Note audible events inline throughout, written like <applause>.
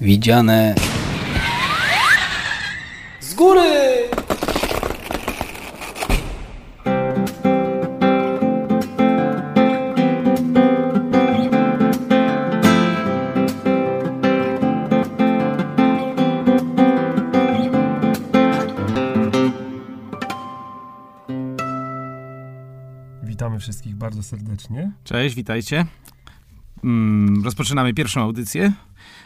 Widziane z góry! Witamy wszystkich bardzo serdecznie. Cześć, witajcie. Mm, rozpoczynamy pierwszą audycję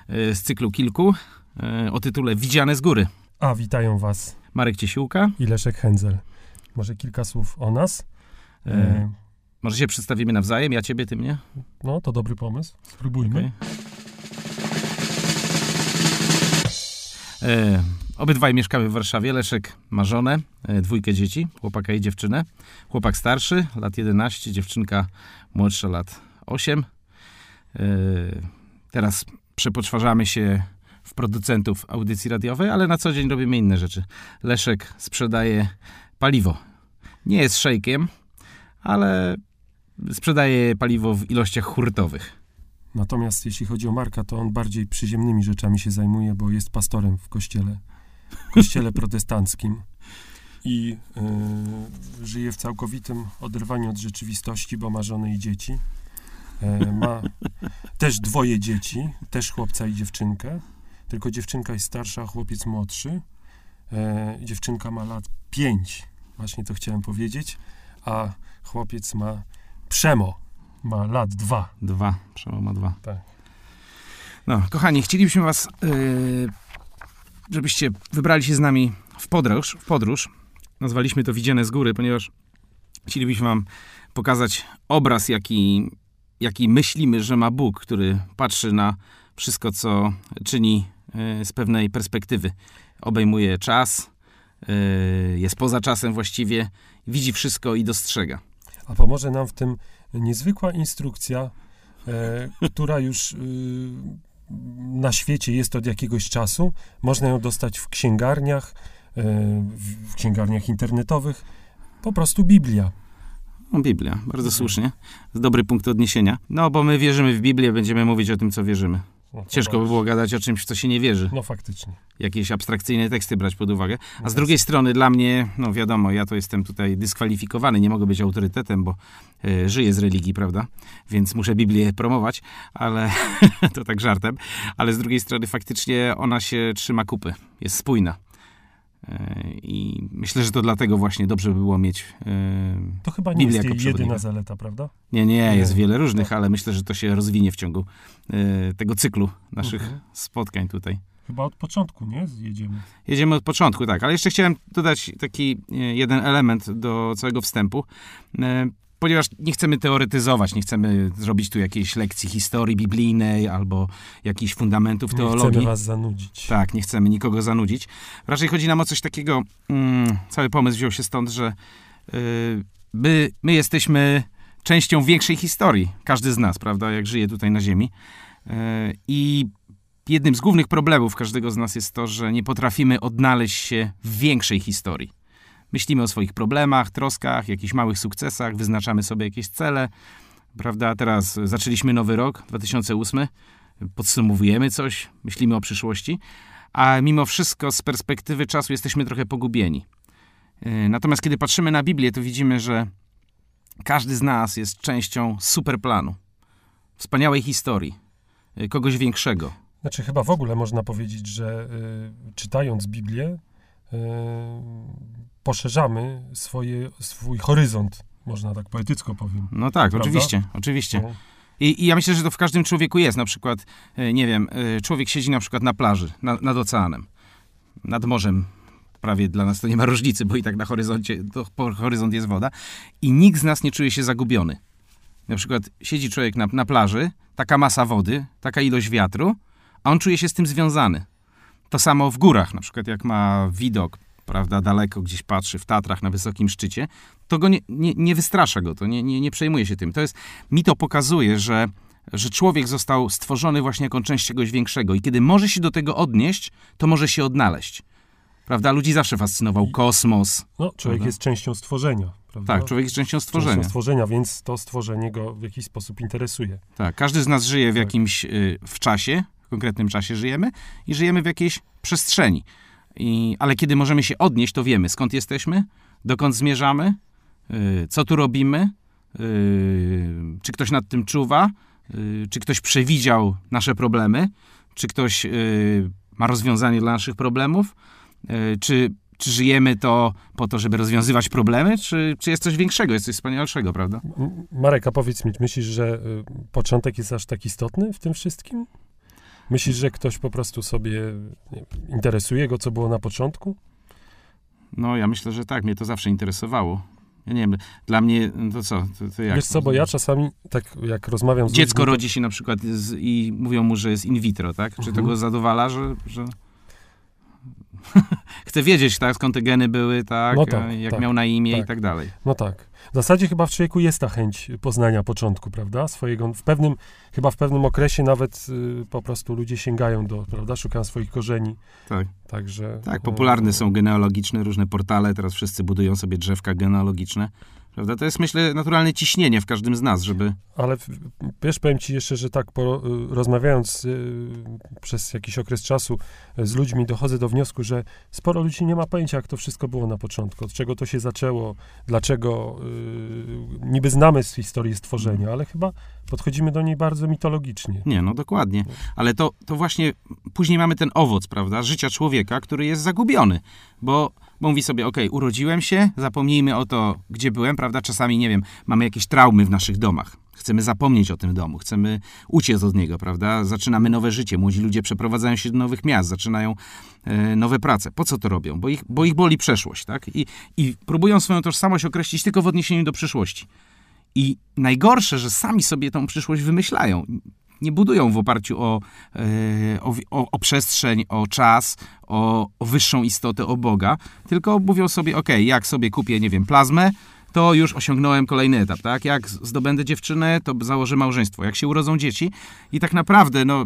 e, z cyklu kilku e, o tytule Widziane z góry. A, witają Was Marek Ciesiłka. i Leszek Hędzel. Może kilka słów o nas. E, E, może się przedstawimy nawzajem, ja ciebie, ty mnie? no, to dobry pomysł. Spróbujmy. Okej. E, obydwaj mieszkamy w Warszawie. Leszek ma żonę, e, dwójkę dzieci, chłopaka i dziewczynę. Chłopak starszy, lat 11, dziewczynka młodsza, lat 8. E, teraz przepoczwarzamy się w producentów audycji radiowej, ale na co dzień robimy inne rzeczy. Leszek sprzedaje paliwo. Nie jest szejkiem, ale sprzedaje paliwo w ilościach hurtowych. Natomiast jeśli chodzi o Marka, to on bardziej przyziemnymi rzeczami się zajmuje, bo jest pastorem w kościele, w kościele protestanckim i e, żyje w całkowitym oderwaniu od rzeczywistości, bo ma żonę i dzieci. E, ma też dwoje dzieci, też chłopca i dziewczynkę, tylko dziewczynka jest starsza, a chłopiec młodszy. E, dziewczynka ma lat 5, właśnie to chciałem powiedzieć, a chłopiec ma przemo, ma lat 2. Dwa, przełom ma dwa. Tak. No, kochani, chcielibyśmy was, yy, żebyście wybrali się z nami w podróż, w podróż. Nazwaliśmy to Widziane z góry, ponieważ chcielibyśmy wam pokazać obraz, jaki, jaki myślimy, że ma Bóg, który patrzy na wszystko, co czyni yy, z pewnej perspektywy. Obejmuje czas, yy, jest poza czasem właściwie, widzi wszystko i dostrzega. A pomoże nam w tym niezwykła instrukcja, e, która już na świecie jest od jakiegoś czasu. Można ją dostać w księgarniach, e, w księgarniach internetowych. Po prostu Biblia. No, Biblia, bardzo słusznie. To dobry punkt odniesienia. No, bo my wierzymy w Biblię, będziemy mówić o tym, co wierzymy. No, Ciężko by było gadać o czymś, w co się nie wierzy. No faktycznie. Jakieś abstrakcyjne teksty brać pod uwagę. A z No drugiej strony dla mnie, no wiadomo, ja to jestem tutaj dyskwalifikowany, nie mogę być autorytetem, bo e, żyję z religii, prawda? Więc muszę Biblię promować, ale <laughs> to tak żartem. Ale z drugiej strony faktycznie ona się trzyma kupy, jest spójna. E, I myślę, że to dlatego właśnie dobrze by było mieć e, To chyba nie Biblia jest jedyna zaleta, prawda? Nie, nie, Nie. jest wiele różnych, ale myślę, że to się rozwinie w ciągu e, tego cyklu naszych Mhm. spotkań tutaj. Chyba od początku, nie? Jedziemy. Jedziemy od początku, tak, ale jeszcze chciałem dodać taki jeden element do całego wstępu, ponieważ nie chcemy teoretyzować, nie chcemy zrobić tu jakiejś lekcji historii biblijnej albo jakichś fundamentów Nie teologii. chcemy was zanudzić. Tak, nie chcemy nikogo zanudzić. Raczej chodzi nam o coś takiego, mm, cały pomysł wziął się stąd, że y, my, my jesteśmy częścią większej historii, każdy z nas, prawda, jak żyje tutaj na ziemi. Y, I jednym z głównych problemów każdego z nas jest to, że nie potrafimy odnaleźć się w większej historii. Myślimy o swoich problemach, troskach, jakichś małych sukcesach, wyznaczamy sobie jakieś cele, prawda? Teraz zaczęliśmy nowy rok, 2008, podsumowujemy coś, myślimy o przyszłości, a mimo wszystko z perspektywy czasu jesteśmy trochę pogubieni. Yy, Natomiast kiedy patrzymy na Biblię, to widzimy, że każdy z nas jest częścią superplanu, wspaniałej historii, yy, kogoś większego. Znaczy, chyba w ogóle można powiedzieć, że y, czytając Biblię, y, poszerzamy swoje, swój horyzont, można tak poetycko powiem. No tak, Prawda? oczywiście, oczywiście. No, I, I ja myślę, że to w każdym człowieku jest. Na przykład, e, nie wiem, e, człowiek siedzi na przykład na plaży, na, nad oceanem, nad morzem. Prawie dla nas to nie ma różnicy, bo i tak na horyzoncie, to horyzont jest woda. I nikt z nas nie czuje się zagubiony. Na przykład siedzi człowiek na, na plaży, taka masa wody, taka ilość wiatru, a on czuje się z tym związany. To samo w górach, na przykład jak ma widok, prawda, daleko gdzieś patrzy, w Tatrach na wysokim szczycie, to go nie, nie, nie wystrasza go, to nie, nie, nie przejmuje się tym. To jest, mi to pokazuje, że, że człowiek został stworzony właśnie jako część czegoś większego i kiedy może się do tego odnieść, to może się odnaleźć. Prawda? Ludzi zawsze fascynował kosmos. no, człowiek Prawda? jest częścią stworzenia, prawda? Tak, człowiek jest częścią Częścią stworzenia. stworzenia, więc to stworzenie go w jakiś sposób interesuje. Tak, każdy z nas żyje w Tak. jakimś, y, w czasie, konkretnym czasie żyjemy i żyjemy w jakiejś przestrzeni. I, ale kiedy możemy się odnieść, to wiemy skąd jesteśmy, dokąd zmierzamy, yy, co tu robimy, yy, czy ktoś nad tym czuwa, yy, czy ktoś przewidział nasze problemy, czy ktoś yy, ma rozwiązanie dla naszych problemów, yy, czy, czy żyjemy to po to, żeby rozwiązywać problemy, czy, czy jest coś większego, jest coś wspanialszego, prawda? Marek, a powiedz mi, myślisz, że y, początek jest aż tak istotny w tym wszystkim? Myślisz, że ktoś po prostu sobie wiem, interesuje go, co było na początku? No, ja myślę, że tak, mnie to zawsze interesowało. Ja nie wiem, dla mnie no to co? To, to jak? Wiesz co, bo ja czasami, tak jak rozmawiam z Dziecko ludźmi, rodzi się na przykład z, i mówią mu, że jest in vitro, tak? Czy to Mhm. go zadowala, że... że... <laughs> Chce wiedzieć, tak, skąd te geny były, tak, No tak, jak tak, miał na imię i tak. tak dalej. No tak. W zasadzie chyba w człowieku jest ta chęć poznania początku, prawda? Swojego, w pewnym, chyba w pewnym okresie nawet y, po prostu ludzie sięgają do, prawda? Szukają swoich korzeni. Tak. Także... Tak, y, popularne są genealogiczne, różne portale, teraz wszyscy budują sobie drzewka genealogiczne, prawda? To jest, myślę, naturalne ciśnienie w każdym z nas, żeby... Ale wiesz, powiem ci jeszcze, że tak po, y, rozmawiając y, przez jakiś okres czasu y, z ludźmi, dochodzę do wniosku, że sporo ludzi nie ma pojęcia, jak to wszystko było na początku, od czego to się zaczęło, dlaczego y, niby znamy z historii stworzenia, ale chyba podchodzimy do niej bardzo mitologicznie. Nie, no dokładnie. Ale to, to właśnie później mamy ten owoc, prawda, życia człowieka, który jest zagubiony, bo, bo mówi sobie, okej, urodziłem się, zapomnijmy o to, gdzie byłem, prawda, czasami, nie wiem, mamy jakieś traumy w naszych domach. Chcemy zapomnieć o tym domu, chcemy uciec od niego, prawda? Zaczynamy nowe życie. Młodzi ludzie przeprowadzają się do nowych miast, zaczynają e, nowe prace. Po co to robią? Bo ich, bo ich boli przeszłość, tak? I, I próbują swoją tożsamość określić tylko w odniesieniu do przyszłości. I najgorsze, że sami sobie tą przyszłość wymyślają. Nie budują w oparciu o, e, o, o, o przestrzeń, o czas, o, o wyższą istotę, o Boga, tylko mówią sobie, ok, jak sobie kupię, nie wiem, plazmę, to już osiągnąłem kolejny etap, tak? Jak zdobędę dziewczynę, to założę małżeństwo. Jak się urodzą dzieci i tak naprawdę, no,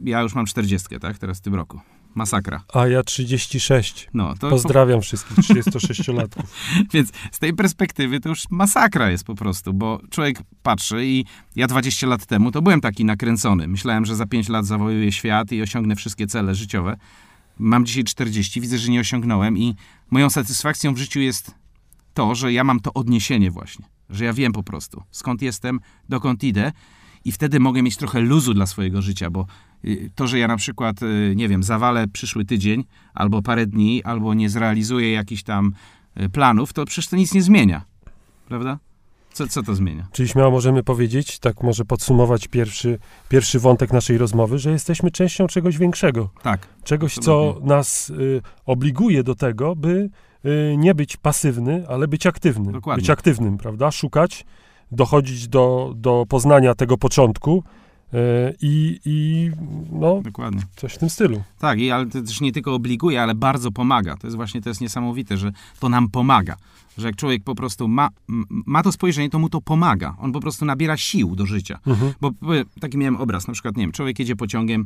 ja już mam 40, tak? Teraz w tym roku. Masakra. A ja 36. No, to Pozdrawiam wszystkich 36-latków. <laughs> Więc z tej perspektywy to już masakra jest po prostu, bo człowiek patrzy i ja 20 lat temu to byłem taki nakręcony. Myślałem, że za 5 lat zawojuję świat i osiągnę wszystkie cele życiowe. Mam dzisiaj 40, widzę, że nie osiągnąłem i moją satysfakcją w życiu jest to, że ja mam to odniesienie właśnie, że ja wiem po prostu skąd jestem, dokąd idę i wtedy mogę mieć trochę luzu dla swojego życia, bo y, to, że ja na przykład, y, nie wiem, zawalę przyszły tydzień albo parę dni, albo nie zrealizuję jakichś tam y, planów, to przecież to nic nie zmienia. Prawda? Co, co to zmienia? Czyli śmiało możemy powiedzieć, tak może podsumować pierwszy, pierwszy wątek naszej rozmowy, że jesteśmy częścią czegoś większego. Tak. Czegoś, co nas y, obliguje do tego, by y, nie być pasywny, ale być aktywny. Dokładnie. Być aktywnym, prawda? Szukać, dochodzić do, do poznania tego początku y, i, i no, Dokładnie. coś w tym stylu. Tak, i ale to też nie tylko obliguje, ale bardzo pomaga. To jest właśnie, to jest niesamowite, że to nam pomaga. Że jak człowiek po prostu ma, ma to spojrzenie, to mu to pomaga. On po prostu nabiera sił do życia. Mhm. Bo taki miałem obraz, na przykład, nie wiem, człowiek jedzie pociągiem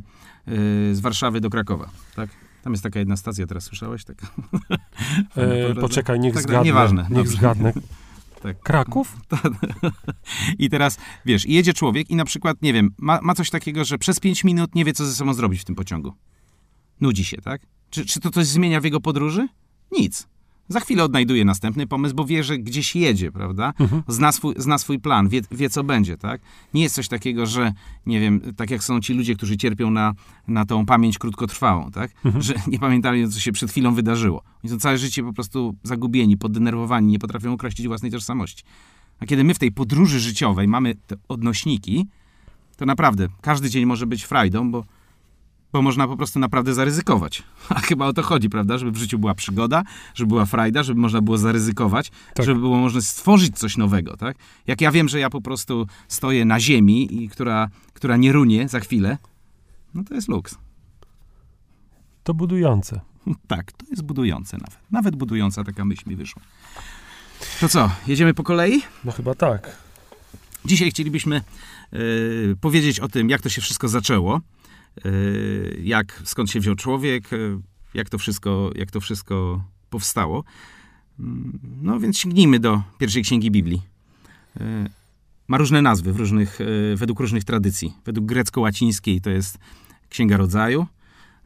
y, z Warszawy do Krakowa, tak? Tam jest taka jedna stacja, teraz słyszałeś? Fajna <laughs> E, poczekaj, niech Tak, zgadnę. nieważne, Niech dobrze. zgadnę. <laughs> Tak. Kraków? I teraz, wiesz, jedzie człowiek i na przykład, nie wiem, ma, ma coś takiego, że przez 5 minut nie wie, co ze sobą zrobić w tym pociągu. Nudzi się, tak? Czy, czy to coś zmienia w jego podróży? Nic. Za chwilę odnajduje następny pomysł, bo wie, że gdzieś jedzie, prawda? Mhm. Zna swój, zna swój plan, wie, wie, co będzie, tak? Nie jest coś takiego, że, nie wiem, tak jak są ci ludzie, którzy cierpią na, na tą pamięć krótkotrwałą, tak? Mhm. Że nie pamiętali, co się przed chwilą wydarzyło. Oni są całe życie po prostu zagubieni, poddenerwowani, nie potrafią określić własnej tożsamości. A kiedy my w tej podróży życiowej mamy te odnośniki, to naprawdę każdy dzień może być frajdą, bo, bo można po prostu naprawdę zaryzykować. <laughs> A chyba o to chodzi, prawda? Żeby w życiu była przygoda, żeby była frajda, żeby można było zaryzykować, Tak. żeby było można stworzyć coś nowego, tak? Jak ja wiem, że ja po prostu stoję na ziemi, i która, która nie runie za chwilę, no to jest luks. To budujące. <laughs> Tak, to jest budujące nawet. Nawet budująca taka myśl mi wyszła. To co, jedziemy po kolei? No chyba tak. Dzisiaj chcielibyśmy e, powiedzieć o tym, jak to się wszystko zaczęło, jak, skąd się wziął człowiek, e, jak, to wszystko, jak to wszystko powstało. Mm, No więc sięgnijmy do pierwszej księgi Biblii. E, ma różne nazwy w różnych, według różnych tradycji. Według grecko-łacińskiej to jest Księga Rodzaju.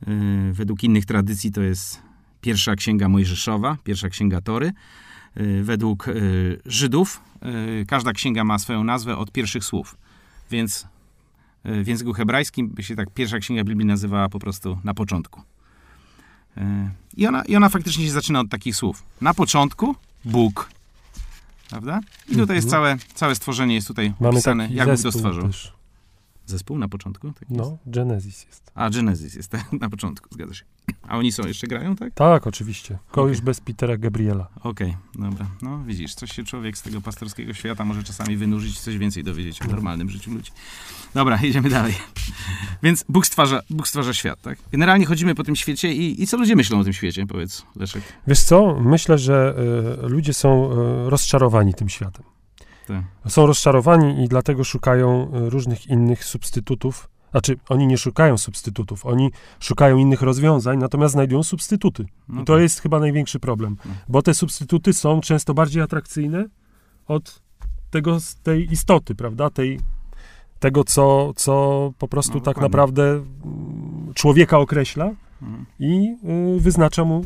Y, według innych tradycji to jest pierwsza księga Mojżeszowa, pierwsza księga Tory. Y, według y, Żydów każda księga ma swoją nazwę od pierwszych słów. Więc w języku hebrajskim by się tak pierwsza księga Biblii nazywała po prostu na początku. I ona, I ona faktycznie się zaczyna od takich słów. Na początku Bóg. Prawda? I tutaj jest mhm. całe, całe stworzenie jest tutaj Mamy opisane, jak Bóg to stworzył. Też. Zespół na początku? Tak no, Genesis jest. A, Genesis jest <laughs> na początku, zgadza się. A oni są, jeszcze grają, tak? Tak, oczywiście. Kogoś okay. bez Petera Gabriela. Okej, okay, dobra. No widzisz, coś się człowiek z tego pastorskiego świata może czasami wynurzyć, coś więcej dowiedzieć o no. normalnym życiu ludzi. Dobra, <laughs> jedziemy dalej. Więc Bóg stwarza, Bóg stwarza świat, tak? Generalnie chodzimy po tym świecie i, i co ludzie myślą o tym świecie, powiedz, Leszek? Wiesz co, myślę, że y, ludzie są y, rozczarowani tym światem. Tak. Są rozczarowani i dlatego szukają e, różnych innych substytutów. Znaczy, oni nie szukają substytutów, oni szukają innych rozwiązań, natomiast znajdują substytuty. No I to tak. jest chyba największy problem, no. bo te substytuty są często bardziej atrakcyjne od tego, tej istoty, prawda? Tej, tego, co, co po prostu no, tak naprawdę mm, człowieka określa mhm. i y, wyznacza mu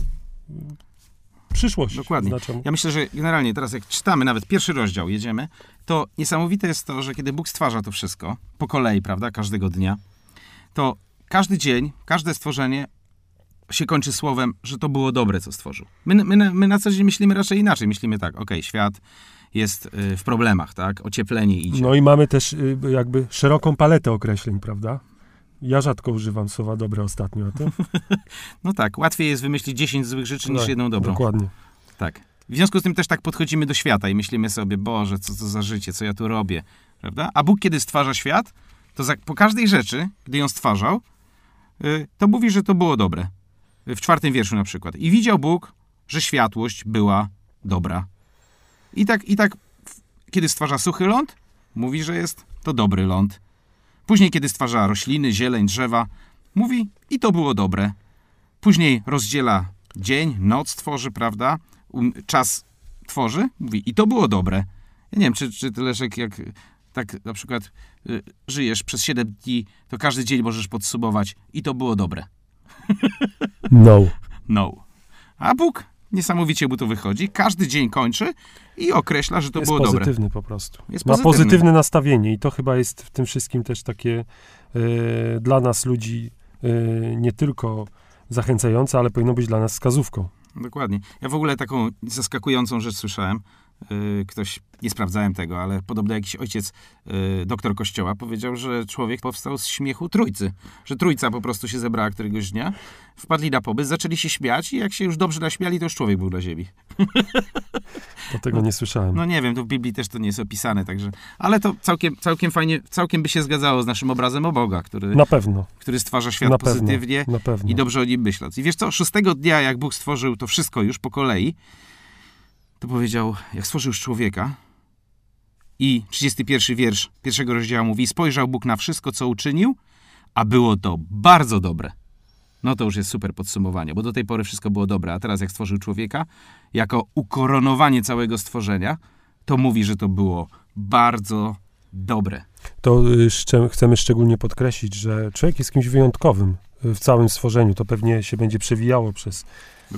przyszłość. Dokładnie. Znaczą. Ja myślę, że generalnie teraz jak czytamy nawet pierwszy rozdział, jedziemy, to niesamowite jest to, że kiedy Bóg stwarza to wszystko, po kolei, prawda, każdego dnia, to każdy dzień, każde stworzenie się kończy słowem, że to było dobre, co stworzył. My, my, my na co dzień myślimy raczej inaczej. Myślimy tak, ok, świat jest y, w problemach, tak, ocieplenie idzie. No i mamy też y, jakby szeroką paletę określeń, prawda? Ja rzadko używam słowa dobre ostatnio, a ty? <laughs> no tak, łatwiej jest wymyślić 10 złych rzeczy niż tak, jedną dobrą. Dokładnie. Tak. W związku z tym też tak podchodzimy do świata i myślimy sobie, Boże, co to za życie, co ja tu robię, prawda? A Bóg, kiedy stwarza świat, to za, po każdej rzeczy, gdy ją stwarzał, yy, to mówi, że to było dobre. W czwartym wierszu na przykład. I widział Bóg, że światłość była dobra. I tak, i tak kiedy stwarza suchy ląd, mówi, że jest to dobry ląd. Później, kiedy stwarza rośliny, zieleń, drzewa, mówi i to było dobre. Później rozdziela dzień, noc tworzy, prawda? Um, czas tworzy, mówi i to było dobre. Ja nie wiem, czy, czy Leszek, jak tak na przykład y, żyjesz przez 7 dni, to każdy dzień możesz podsumować i to było dobre. No. No. A Bóg Niesamowicie mu to wychodzi. Każdy dzień kończy i określa, że to jest było dobre. Jest pozytywny po prostu. Jest Ma pozytywny. pozytywne nastawienie i to chyba jest w tym wszystkim też takie y, dla nas ludzi y, nie tylko zachęcające, ale powinno być dla nas wskazówką. Dokładnie. Ja w ogóle taką zaskakującą rzecz słyszałem. Y, ktoś, nie sprawdzałem tego, ale podobno jakiś ojciec, y, doktor kościoła, powiedział, że człowiek powstał z śmiechu trójcy. Że trójca po prostu się zebrała któregoś dnia, wpadli na pobyt, zaczęli się śmiać i jak się już dobrze naśmiali, to już człowiek był na ziemi. O tego nie słyszałem. No nie wiem, to w Biblii też to nie jest opisane, także... Ale to całkiem, całkiem fajnie, całkiem by się zgadzało z naszym obrazem o Boga, który... Na pewno. Który stwarza świat na pozytywnie pewno, na pewno. i dobrze o nim myśląc. I wiesz co, szóstego dnia, jak Bóg stworzył to wszystko już po kolei, to powiedział, jak stworzył już człowieka i 31 wiersz pierwszego rozdziału mówi, spojrzał Bóg na wszystko, co uczynił, a było to bardzo dobre. No to już jest super podsumowanie, bo do tej pory wszystko było dobre, a teraz jak stworzył człowieka, jako ukoronowanie całego stworzenia, to mówi, że to było bardzo dobre. To jeszcze chcemy szczególnie podkreślić, że człowiek jest kimś wyjątkowym w całym stworzeniu. To pewnie się będzie przewijało przez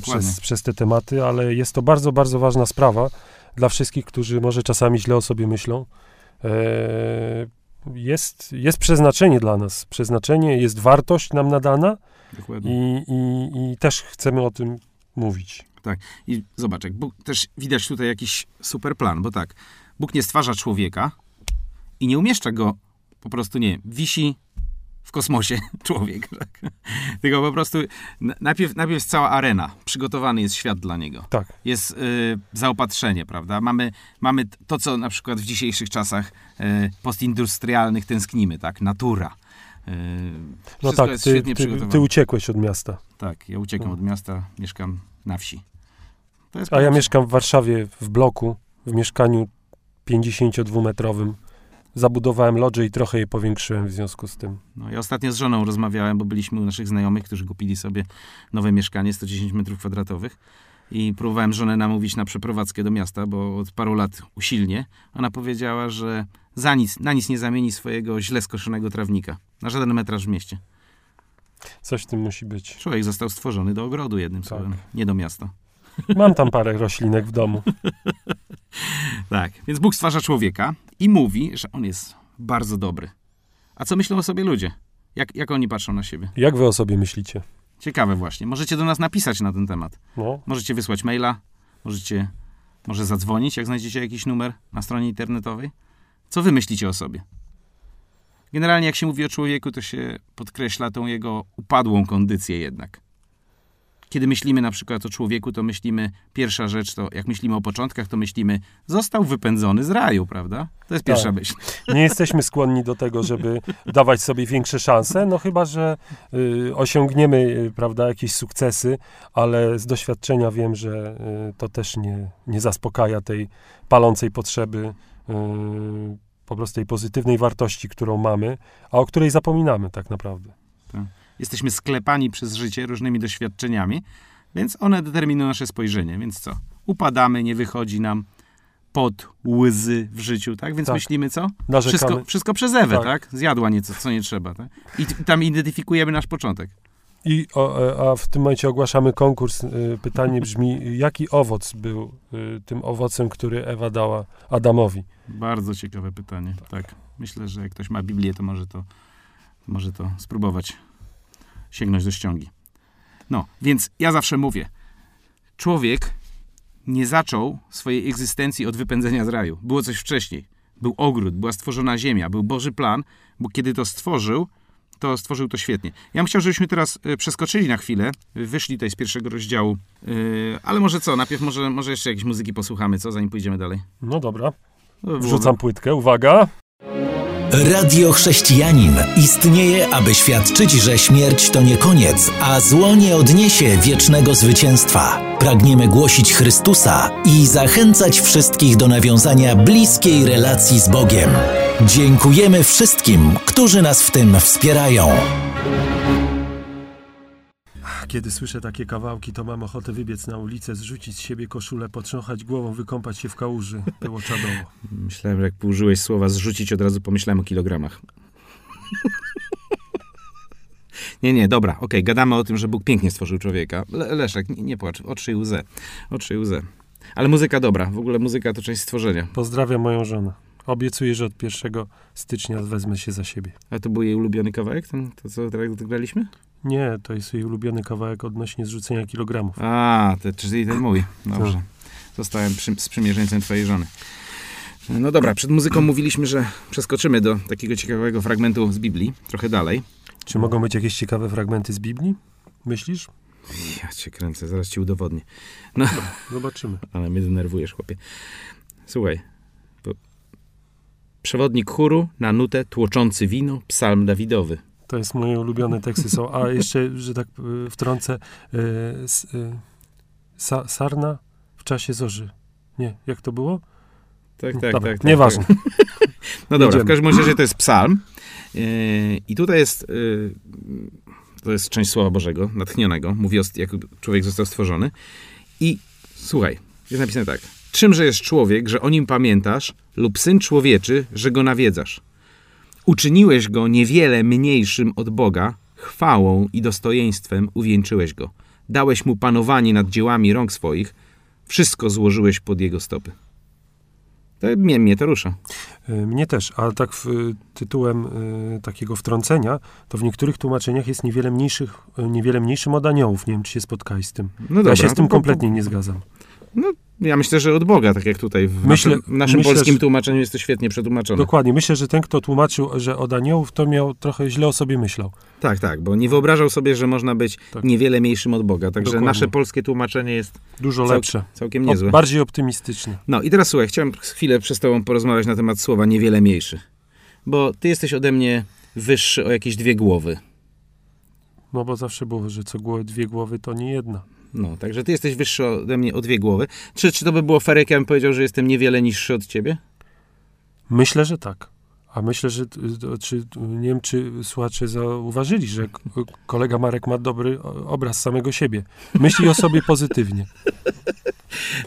przez, przez te tematy, ale jest to bardzo, bardzo ważna sprawa dla wszystkich, którzy może czasami źle o sobie myślą. E, jest, jest przeznaczenie dla nas, przeznaczenie, jest wartość nam nadana i, i, i też chcemy o tym mówić. Tak. I zobacz, jak Bóg, też widać tutaj jakiś super plan, bo tak, Bóg nie stwarza człowieka i nie umieszcza go po prostu, nie, wisi w kosmosie <laughs> człowiek. Tak? Tylko po prostu najpierw, najpierw jest cała arena, przygotowany jest świat dla niego. Tak. Jest y, zaopatrzenie, prawda? Mamy, mamy to, co na przykład w dzisiejszych czasach y, postindustrialnych tęsknimy, tak? Natura. Y, no tak, ty, ty, ty, uciekłeś od miasta. Tak, ja uciekam no. od miasta, mieszkam na wsi. A ja mieszkam w Warszawie w bloku, w mieszkaniu 52-metrowym zabudowałem lodzie i trochę je powiększyłem w związku z tym. No, ja ostatnio z żoną rozmawiałem, bo byliśmy u naszych znajomych, którzy kupili sobie nowe mieszkanie, 110 metrów kwadratowych. I próbowałem żonę namówić na przeprowadzkę do miasta, bo od paru lat usilnie. Ona powiedziała, że za nic, na nic nie zamieni swojego źle skoszonego trawnika. Na żaden metraż w mieście. Coś w tym musi być. Człowiek został stworzony do ogrodu, jednym Tak. słowem, nie do miasta. Mam tam parę roślinek w domu. <laughs> Tak, więc Bóg stwarza człowieka i mówi, że on jest bardzo dobry. A co myślą o sobie ludzie? Jak, jak oni patrzą na siebie? Jak wy o sobie myślicie? Ciekawe właśnie. Możecie do nas napisać na ten temat. No, Możecie wysłać maila, możecie może zadzwonić, jak znajdziecie jakiś numer na stronie internetowej. Co wy myślicie o sobie? Generalnie jak się mówi o człowieku, to się podkreśla tą jego upadłą kondycję jednak. Kiedy myślimy na przykład o człowieku, to myślimy, pierwsza rzecz to, jak myślimy o początkach, to myślimy, został wypędzony z raju, prawda? To jest pierwsza Tak. myśl. nie jesteśmy skłonni do tego, żeby dawać sobie większe szanse, no chyba, że y, osiągniemy, y, prawda, jakieś sukcesy, ale z doświadczenia wiem, że y, to też nie, nie zaspokaja tej palącej potrzeby, y, po prostu tej pozytywnej wartości, którą mamy, a o której zapominamy tak naprawdę. Jesteśmy sklepani przez życie różnymi doświadczeniami, więc one determinują nasze spojrzenie. Więc co? Upadamy, nie wychodzi nam pod łzy w życiu, tak? Więc Tak. myślimy co? Narzekamy. Wszystko, wszystko przez Ewę, Tak. tak. Zjadła nieco, co nie trzeba, tak? I tam identyfikujemy nasz początek. I, o, e, a w tym momencie ogłaszamy konkurs. Y, Pytanie brzmi, jaki owoc był y, tym owocem, który Ewa dała Adamowi? Bardzo ciekawe pytanie. Tak. Myślę, że jak ktoś ma Biblię, to może to, może to spróbować sięgnąć do ściągi. No, więc ja zawsze mówię, człowiek nie zaczął swojej egzystencji od wypędzenia z raju. Było coś wcześniej. Był ogród, była stworzona ziemia, był Boży plan, bo kiedy to stworzył, to stworzył to świetnie. Ja bym chciał, żebyśmy teraz e, przeskoczyli na chwilę, wyszli tutaj z pierwszego rozdziału, e, ale może co, najpierw może, może jeszcze jakieś muzyki posłuchamy, co, zanim pójdziemy dalej. No dobra, No, wrzucam płytkę, uwaga. Radio Chrześcijanin istnieje, aby świadczyć, że śmierć to nie koniec, a zło nie odniesie wiecznego zwycięstwa. Pragniemy głosić Chrystusa i zachęcać wszystkich do nawiązania bliskiej relacji z Bogiem. Dziękujemy wszystkim, którzy nas w tym wspierają. Kiedy słyszę takie kawałki, to mam ochotę wybiec na ulicę, zrzucić z siebie koszulę, potrząchać głową, wykąpać się w kałuży. Było czadowo. <laughs> Myślałem, że jak użyłeś słowa zrzucić, od razu pomyślałem o kilogramach. <laughs> nie, nie, dobra, okej, gadamy o tym, że Bóg pięknie stworzył człowieka. Le Leszek, nie, nie płacz, otrzyj łzę, otrzyj łzę. Ale muzyka dobra, w ogóle muzyka to część stworzenia. Pozdrawiam moją żonę. Obiecuję, że od 1 stycznia wezmę się za siebie. A to był jej ulubiony kawałek, ten, to co teraz graliśmy? Nie, to jest jej ulubiony kawałek odnośnie zrzucenia kilogramów. A, te, czyli ten mój. Dobrze. Zostałem przy, sprzymierzeńcem twojej żony. No dobra, przed muzyką mówiliśmy, że przeskoczymy do takiego ciekawego fragmentu z Biblii, trochę dalej. Czy mogą być jakieś ciekawe fragmenty z Biblii? Myślisz? Ja cię kręcę, zaraz ci udowodnię. Zobaczymy. <laughs> Ale mnie denerwujesz, chłopie. Słuchaj. Przewodnik chóru na nutę tłoczący wino, psalm Dawidowy. To jest moje ulubione teksty są. A jeszcze, że tak y, wtrącę, s, y, sa, sarna w czasie zorzy. Nie, jak to było? Tak, tak, Dobra, tak. tak Nieważne. Tak. <laughs> No dobra, w każdym razie to jest psalm. Yy, I tutaj jest, yy, to jest część Słowa Bożego, natchnionego. Mówi o, jak człowiek został stworzony. I słuchaj, jest napisane tak. Czymże jest człowiek, że o nim pamiętasz, lub syn człowieczy, że go nawiedzasz? Uczyniłeś go niewiele mniejszym od Boga, chwałą i dostojeństwem uwieńczyłeś go. Dałeś mu panowanie nad dziełami rąk swoich, wszystko złożyłeś pod jego stopy. To mnie, mnie to rusza. Y, Mnie też, a tak w, tytułem y, takiego wtrącenia, to w niektórych tłumaczeniach jest niewiele, mniejszych, y, niewiele mniejszym od aniołów. Nie wiem, czy się spotkałeś z tym. No dobra, ja się z tym to- kompletnie nie zgadzam. No, ja myślę, że od Boga, tak jak tutaj w Myślę- naszym, naszym myślę, polskim że- tłumaczeniu jest to świetnie przetłumaczone. Dokładnie. Myślę, że ten, kto tłumaczył, że od aniołów, to miał trochę źle o sobie myślał. Tak, tak, bo nie wyobrażał sobie, że można być Tak. niewiele mniejszym od Boga. Także Dokładnie. nasze polskie tłumaczenie jest Dużo Cał- lepsze. całkiem O, niezłe. bardziej optymistyczne. No i teraz słuchaj, chciałem chwilę przez tobą porozmawiać na temat słowa niewiele mniejszy. Bo ty jesteś ode mnie wyższy o jakieś dwie głowy. No bo zawsze było, że co głowy, dwie głowy, to nie jedna. No, także ty jesteś wyższy ode mnie o dwie głowy. Czy, czy to by było fair, jak ja bym powiedział, że jestem niewiele niższy od ciebie? Myślę, że tak. A myślę, że y, czy, nie wiem, czy słuchacze zauważyli, że k- kolega Marek ma dobry obraz samego siebie. Myśli o sobie pozytywnie.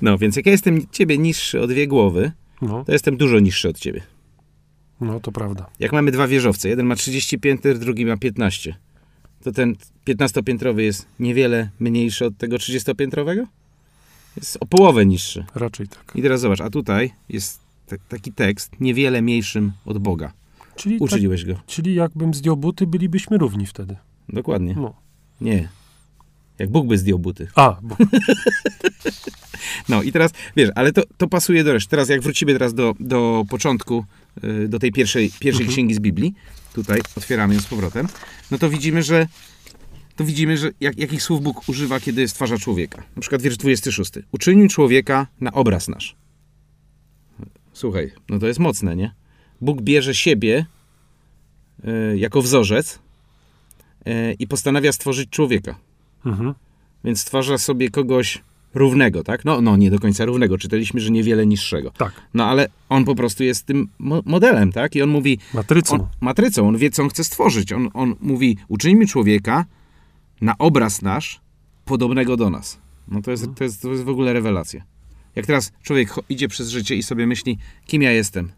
No, więc jak ja jestem ciebie niższy o dwie głowy, No, to jestem dużo niższy od ciebie. no to prawda. Jak mamy dwa wieżowce, jeden ma 30 pięter, drugi ma 15, to ten 15-piętrowy jest niewiele mniejszy od tego 30-piętrowego? Jest o połowę niższy. Raczej tak. I teraz zobacz, a tutaj jest t- taki tekst niewiele mniejszym od Boga. Czyli, tak, Uczyliłeś go. czyli jakbym zdjął buty, bylibyśmy równi wtedy. Dokładnie. No. Nie. Jak Bóg by zdjął buty. A, bo, <laughs> No i teraz, wiesz, ale to, to pasuje do reszty. Teraz jak wrócimy teraz do, do początku, y, do tej pierwszej, pierwszej Mhm. księgi z Biblii, tutaj otwieramy ją z powrotem, no to widzimy, że to widzimy, że jak, jakich słów Bóg używa, kiedy stwarza człowieka. Na przykład wiersz 26. Uczynił człowieka na obraz nasz. Słuchaj, no to jest mocne, nie? Bóg bierze siebie y, jako wzorzec y, i postanawia stworzyć człowieka. mhm. Więc stwarza sobie kogoś równego, tak? No, no, nie do końca równego. Czytaliśmy, że niewiele niższego. tak, No, ale on po prostu jest tym mo- modelem, tak? I on mówi, matrycą. on, matrycą, on wie, co on chce stworzyć. On, on mówi, uczyńmy człowieka na obraz nasz, podobnego do nas. No to jest, to jest, to jest w ogóle rewelacja. Jak teraz człowiek idzie przez życie i sobie myśli, kim ja jestem,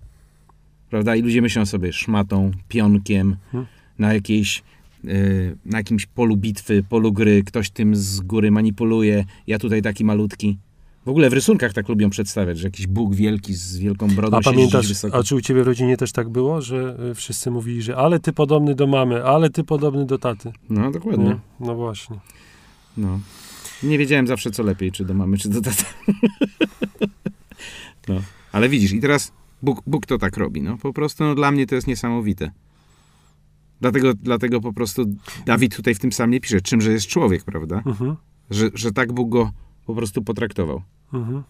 prawda? I ludzie myślą sobie szmatą, pionkiem, Mhm. na jakiejś, na jakimś polu bitwy, polu gry, ktoś tym z góry manipuluje, ja tutaj taki malutki. W ogóle w rysunkach tak lubią przedstawiać, że jakiś Bóg wielki z wielką brodą A pamiętasz, wysoko. a czy u ciebie w rodzinie też tak było, że y, wszyscy mówili, że ale ty podobny do mamy, ale ty podobny do taty. No, dokładnie. Nie? No właśnie. No. Nie wiedziałem zawsze, co lepiej, czy do mamy, czy do taty. <laughs> no. Ale widzisz, i teraz Bóg, Bóg to tak robi. No. Po prostu no, dla mnie to jest niesamowite. Dlatego, dlatego po prostu Dawid tutaj w tym samie pisze, czymże jest człowiek, prawda? Mhm. Że, że tak Bóg go po prostu potraktował. Mhm.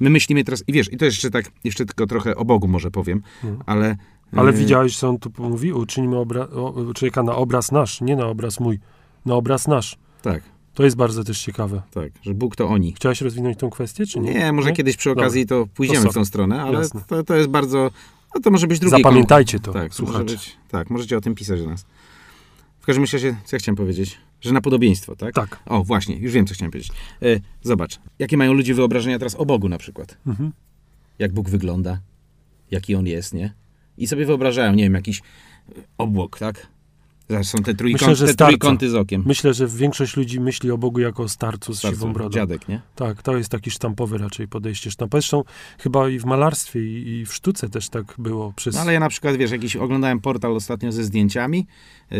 My myślimy teraz, i wiesz, i to jeszcze tak, jeszcze tylko trochę o Bogu może powiem, Mhm. ale... Ale e, widziałeś, co on tu mówi? Uczyńmy obra- o, człowieka na obraz nasz, nie na obraz mój. Na obraz nasz. Tak, To jest bardzo też ciekawe. tak, że Bóg to oni. Chciałeś rozwinąć tą kwestię, czy nie? Nie, może kiedyś przy okazji to pójdziemy To w tą stronę, ale to, to jest bardzo... No to może być drugi Zapamiętajcie to, Tak, słuchacze. być, tak, możecie o tym pisać do nas. W każdym razie, co ja chciałem powiedzieć? Że na podobieństwo, tak? Tak. O, właśnie, już wiem, co chciałem powiedzieć. E, zobacz, jakie mają ludzie wyobrażenia teraz o Bogu na przykład. Mhm. Jak Bóg wygląda, jaki On jest, nie? I sobie wyobrażają, nie wiem, jakiś obłok, tak? Są te, trójkąt, Myślę, że te trójkąty z okiem. Myślę, że większość ludzi myśli o Bogu jako o starcu z Starcu, siwą brodą. Dziadek, nie? Tak, to jest taki sztampowy raczej podejście. Sztamp- Zresztą chyba i w malarstwie, i, i w sztuce też tak było. Przez... No ale ja na przykład, wiesz, jakiś oglądałem portal ostatnio ze zdjęciami, yy,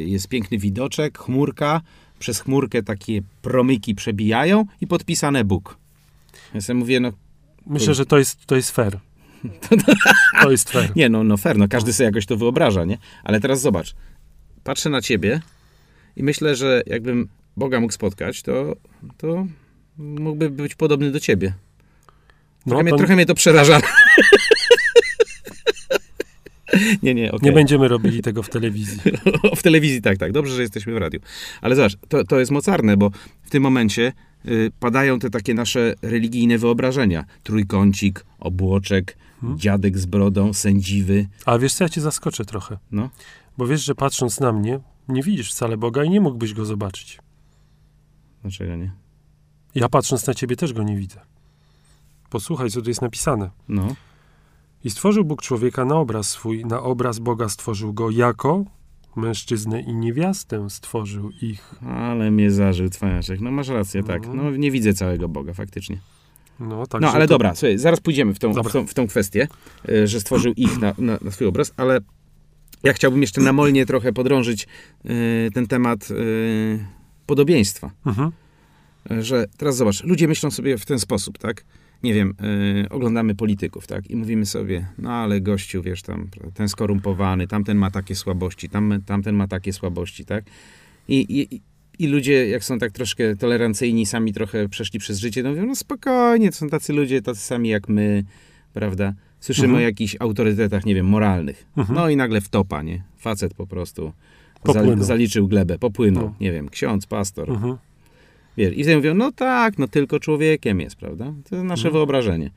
jest piękny widoczek, chmurka, przez chmurkę takie promyki przebijają i podpisane Bóg. Ja sobie mówię, no Myślę, że to jest, to jest fair. <laughs> To jest fair. nie, no, no fair, no każdy sobie jakoś to wyobraża, nie? Ale teraz zobacz, patrzę na ciebie i myślę, że jakbym Boga mógł spotkać, to, to mógłby być podobny do ciebie. Trochę, No, mnie, to trochę mnie to przeraża. <laughs> nie, nie, okej. nie będziemy robili tego w telewizji. <laughs> w telewizji tak, tak. Dobrze, że jesteśmy w radiu. Ale zobacz, to, to jest mocarne, bo w tym momencie y, padają te takie nasze religijne wyobrażenia. Trójkącik, obłoczek, Hmm. dziadek z brodą, sędziwy. Ale wiesz co, ja cię zaskoczę trochę. No. Bo wiesz, że patrząc na mnie, nie widzisz wcale Boga i nie mógłbyś go zobaczyć. Dlaczego nie? Ja patrząc na ciebie też go nie widzę. Posłuchaj, co tu jest napisane. No. I stworzył Bóg człowieka na obraz swój, na obraz Boga stworzył go jako mężczyznę i niewiastę stworzył ich. Ale mnie zażył cwaniaczek. No masz rację, tak. Mhm. No nie widzę całego Boga, faktycznie. No, tak, No ale dobra, słuchaj, zaraz pójdziemy w tą, w tą, w tą kwestię, y, że stworzył ich na, na, na swój obraz, ale ja chciałbym jeszcze namolnie trochę podrążyć y, ten temat y, podobieństwa. Mhm. że teraz zobacz, ludzie myślą sobie w ten sposób, tak? Nie wiem, yy, oglądamy polityków, tak? I mówimy sobie, no ale gościu, wiesz, tam, ten skorumpowany, tamten ma takie słabości, tam, tamten ma takie słabości, tak? I, i, I ludzie, jak są tak troszkę tolerancyjni, sami trochę przeszli przez życie, no mówią, no spokojnie, to są tacy ludzie, tacy sami jak my, prawda? Słyszymy Mhm. o jakichś autorytetach, nie wiem, moralnych. Mhm. No i nagle wtopa, nie? Facet po prostu zaliczył glebę, popłynął, No. nie wiem, ksiądz, pastor, Mhm. Wiesz, i wtedy mówią, no tak, no tylko człowiekiem jest, prawda? To jest nasze Mhm. wyobrażenie.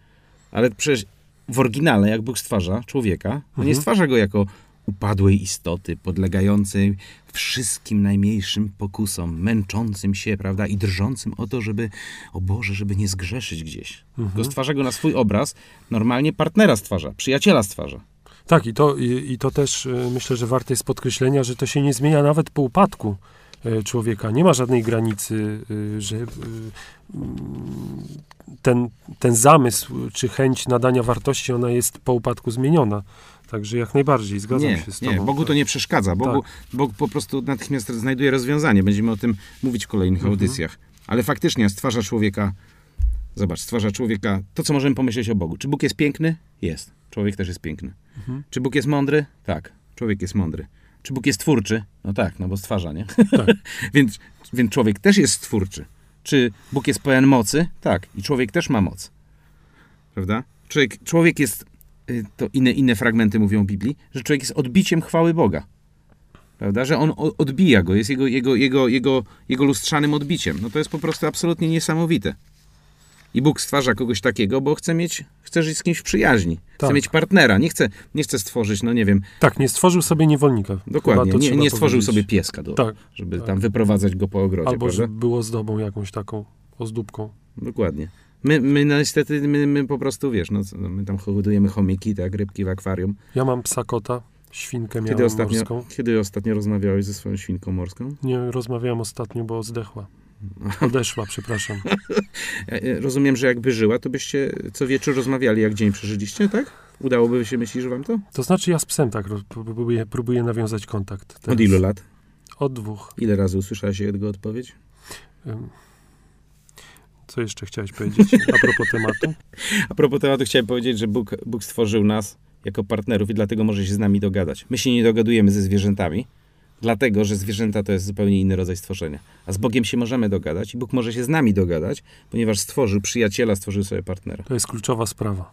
Ale przecież w oryginale, jak Bóg stwarza człowieka, to nie Mhm. stwarza go jako upadłej istoty, podlegającej wszystkim najmniejszym pokusom, męczącym się, prawda, i drżącym o to, żeby, o Boże, żeby nie zgrzeszyć gdzieś. Mhm. Tylko stwarza go na swój obraz, normalnie partnera stwarza, przyjaciela stwarza. Tak, i to, i, i to też y, myślę, że warte jest podkreślenia, że to się nie zmienia nawet po upadku. e, człowieka. Nie ma żadnej granicy, y, że ten, ten zamysł czy chęć nadania wartości, ona jest po upadku zmieniona. Także jak najbardziej, zgadzam nie, się z nie, tobą. Bogu to tak. nie przeszkadza. Bogu, Bóg po prostu natychmiast znajduje rozwiązanie. Będziemy o tym mówić w kolejnych Mhm. audycjach. Ale faktycznie stwarza człowieka, zobacz, stwarza człowieka, to co możemy pomyśleć o Bogu. Czy Bóg jest piękny? Jest. Człowiek też jest piękny. Mhm. Czy Bóg jest mądry? Tak. Człowiek jest mądry. Czy Bóg jest twórczy? No tak, no bo stwarza, nie? Tak. <laughs> więc, więc człowiek też jest twórczy. Czy Bóg jest pełen mocy? Tak. I człowiek też ma moc. Prawda? Człowiek, człowiek jest, to inne, inne fragmenty mówią Biblii, że człowiek jest odbiciem chwały Boga. Prawda? Że on odbija go, jest jego, jego, jego, jego, jego lustrzanym odbiciem. No to jest po prostu absolutnie niesamowite. I Bóg stwarza kogoś takiego, bo chce mieć, chce żyć z kimś w przyjaźni. Chce Tak. mieć partnera. Nie chce, nie chce stworzyć, no nie wiem, Tak, nie stworzył sobie niewolnika. dokładnie. Nie, nie stworzył sobie pieska, do, Tak, żeby tak. tam wyprowadzać go po ogrodzie, albo prawda? że było zdobą jakąś taką ozdóbką. Dokładnie. My, my no, niestety, my, my po prostu, wiesz, no, my tam hodujemy chomiki, tak, rybki w akwarium. Ja mam psa kota, świnkę Kiedy miałem ostatnio, morską. kiedy ostatnio rozmawiałeś ze swoją świnką morską? Nie rozmawiałem ostatnio, bo zdechła. <laughs> Odeszła, przepraszam. Rozumiem, że jakby żyła, to byście co wieczór rozmawiali, jak dzień przeżyliście, tak? Udałoby się, myślisz, wam to? To znaczy ja z psem tak próbuję, próbuję nawiązać kontakt. Od Teraz. ilu lat? Od dwóch. Ile razy usłyszałeś jego odpowiedź? Ym. Co jeszcze chciałeś powiedzieć a propos tematu? <laughs> A propos tematu chciałem powiedzieć, że Bóg, Bóg stworzył nas jako partnerów i dlatego może się z nami dogadać. My się nie dogadujemy ze zwierzętami, dlatego, że zwierzęta to jest zupełnie inny rodzaj stworzenia. A z Bogiem się możemy dogadać i Bóg może się z nami dogadać, ponieważ stworzył przyjaciela, stworzył sobie partnera. To jest kluczowa sprawa.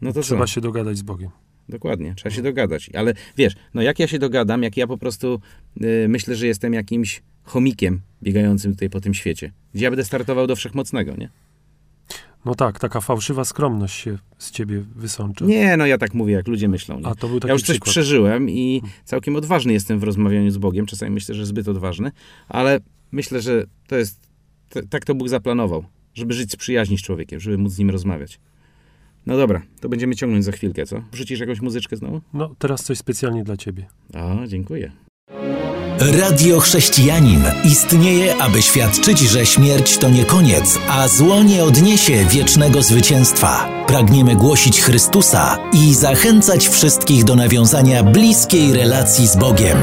No to Trzeba co? się dogadać z Bogiem. Dokładnie, trzeba się dogadać. Ale wiesz, no jak ja się dogadam, jak ja po prostu y, myślę, że jestem jakimś chomikiem biegającym tutaj po tym świecie, gdzie ja będę startował do wszechmocnego, nie? No tak, taka fałszywa skromność się z ciebie wysącza. Nie, no ja tak mówię, jak ludzie myślą. Nie? A to był taki Ja już coś przykład. przeżyłem i całkiem odważny jestem w rozmawianiu z Bogiem. Czasami myślę, że zbyt odważny, ale myślę, że to jest. t- tak to Bóg zaplanował, żeby żyć z przyjaźni z człowiekiem, żeby móc z nim rozmawiać. No dobra, to będziemy ciągnąć za chwilkę, co? Wrzucisz jakąś muzyczkę znowu? No, teraz coś specjalnie dla ciebie. O, dziękuję. Radio Chrześcijanin istnieje, aby świadczyć, że śmierć to nie koniec, a zło nie odniesie wiecznego zwycięstwa. Pragniemy głosić Chrystusa i zachęcać wszystkich do nawiązania bliskiej relacji z Bogiem.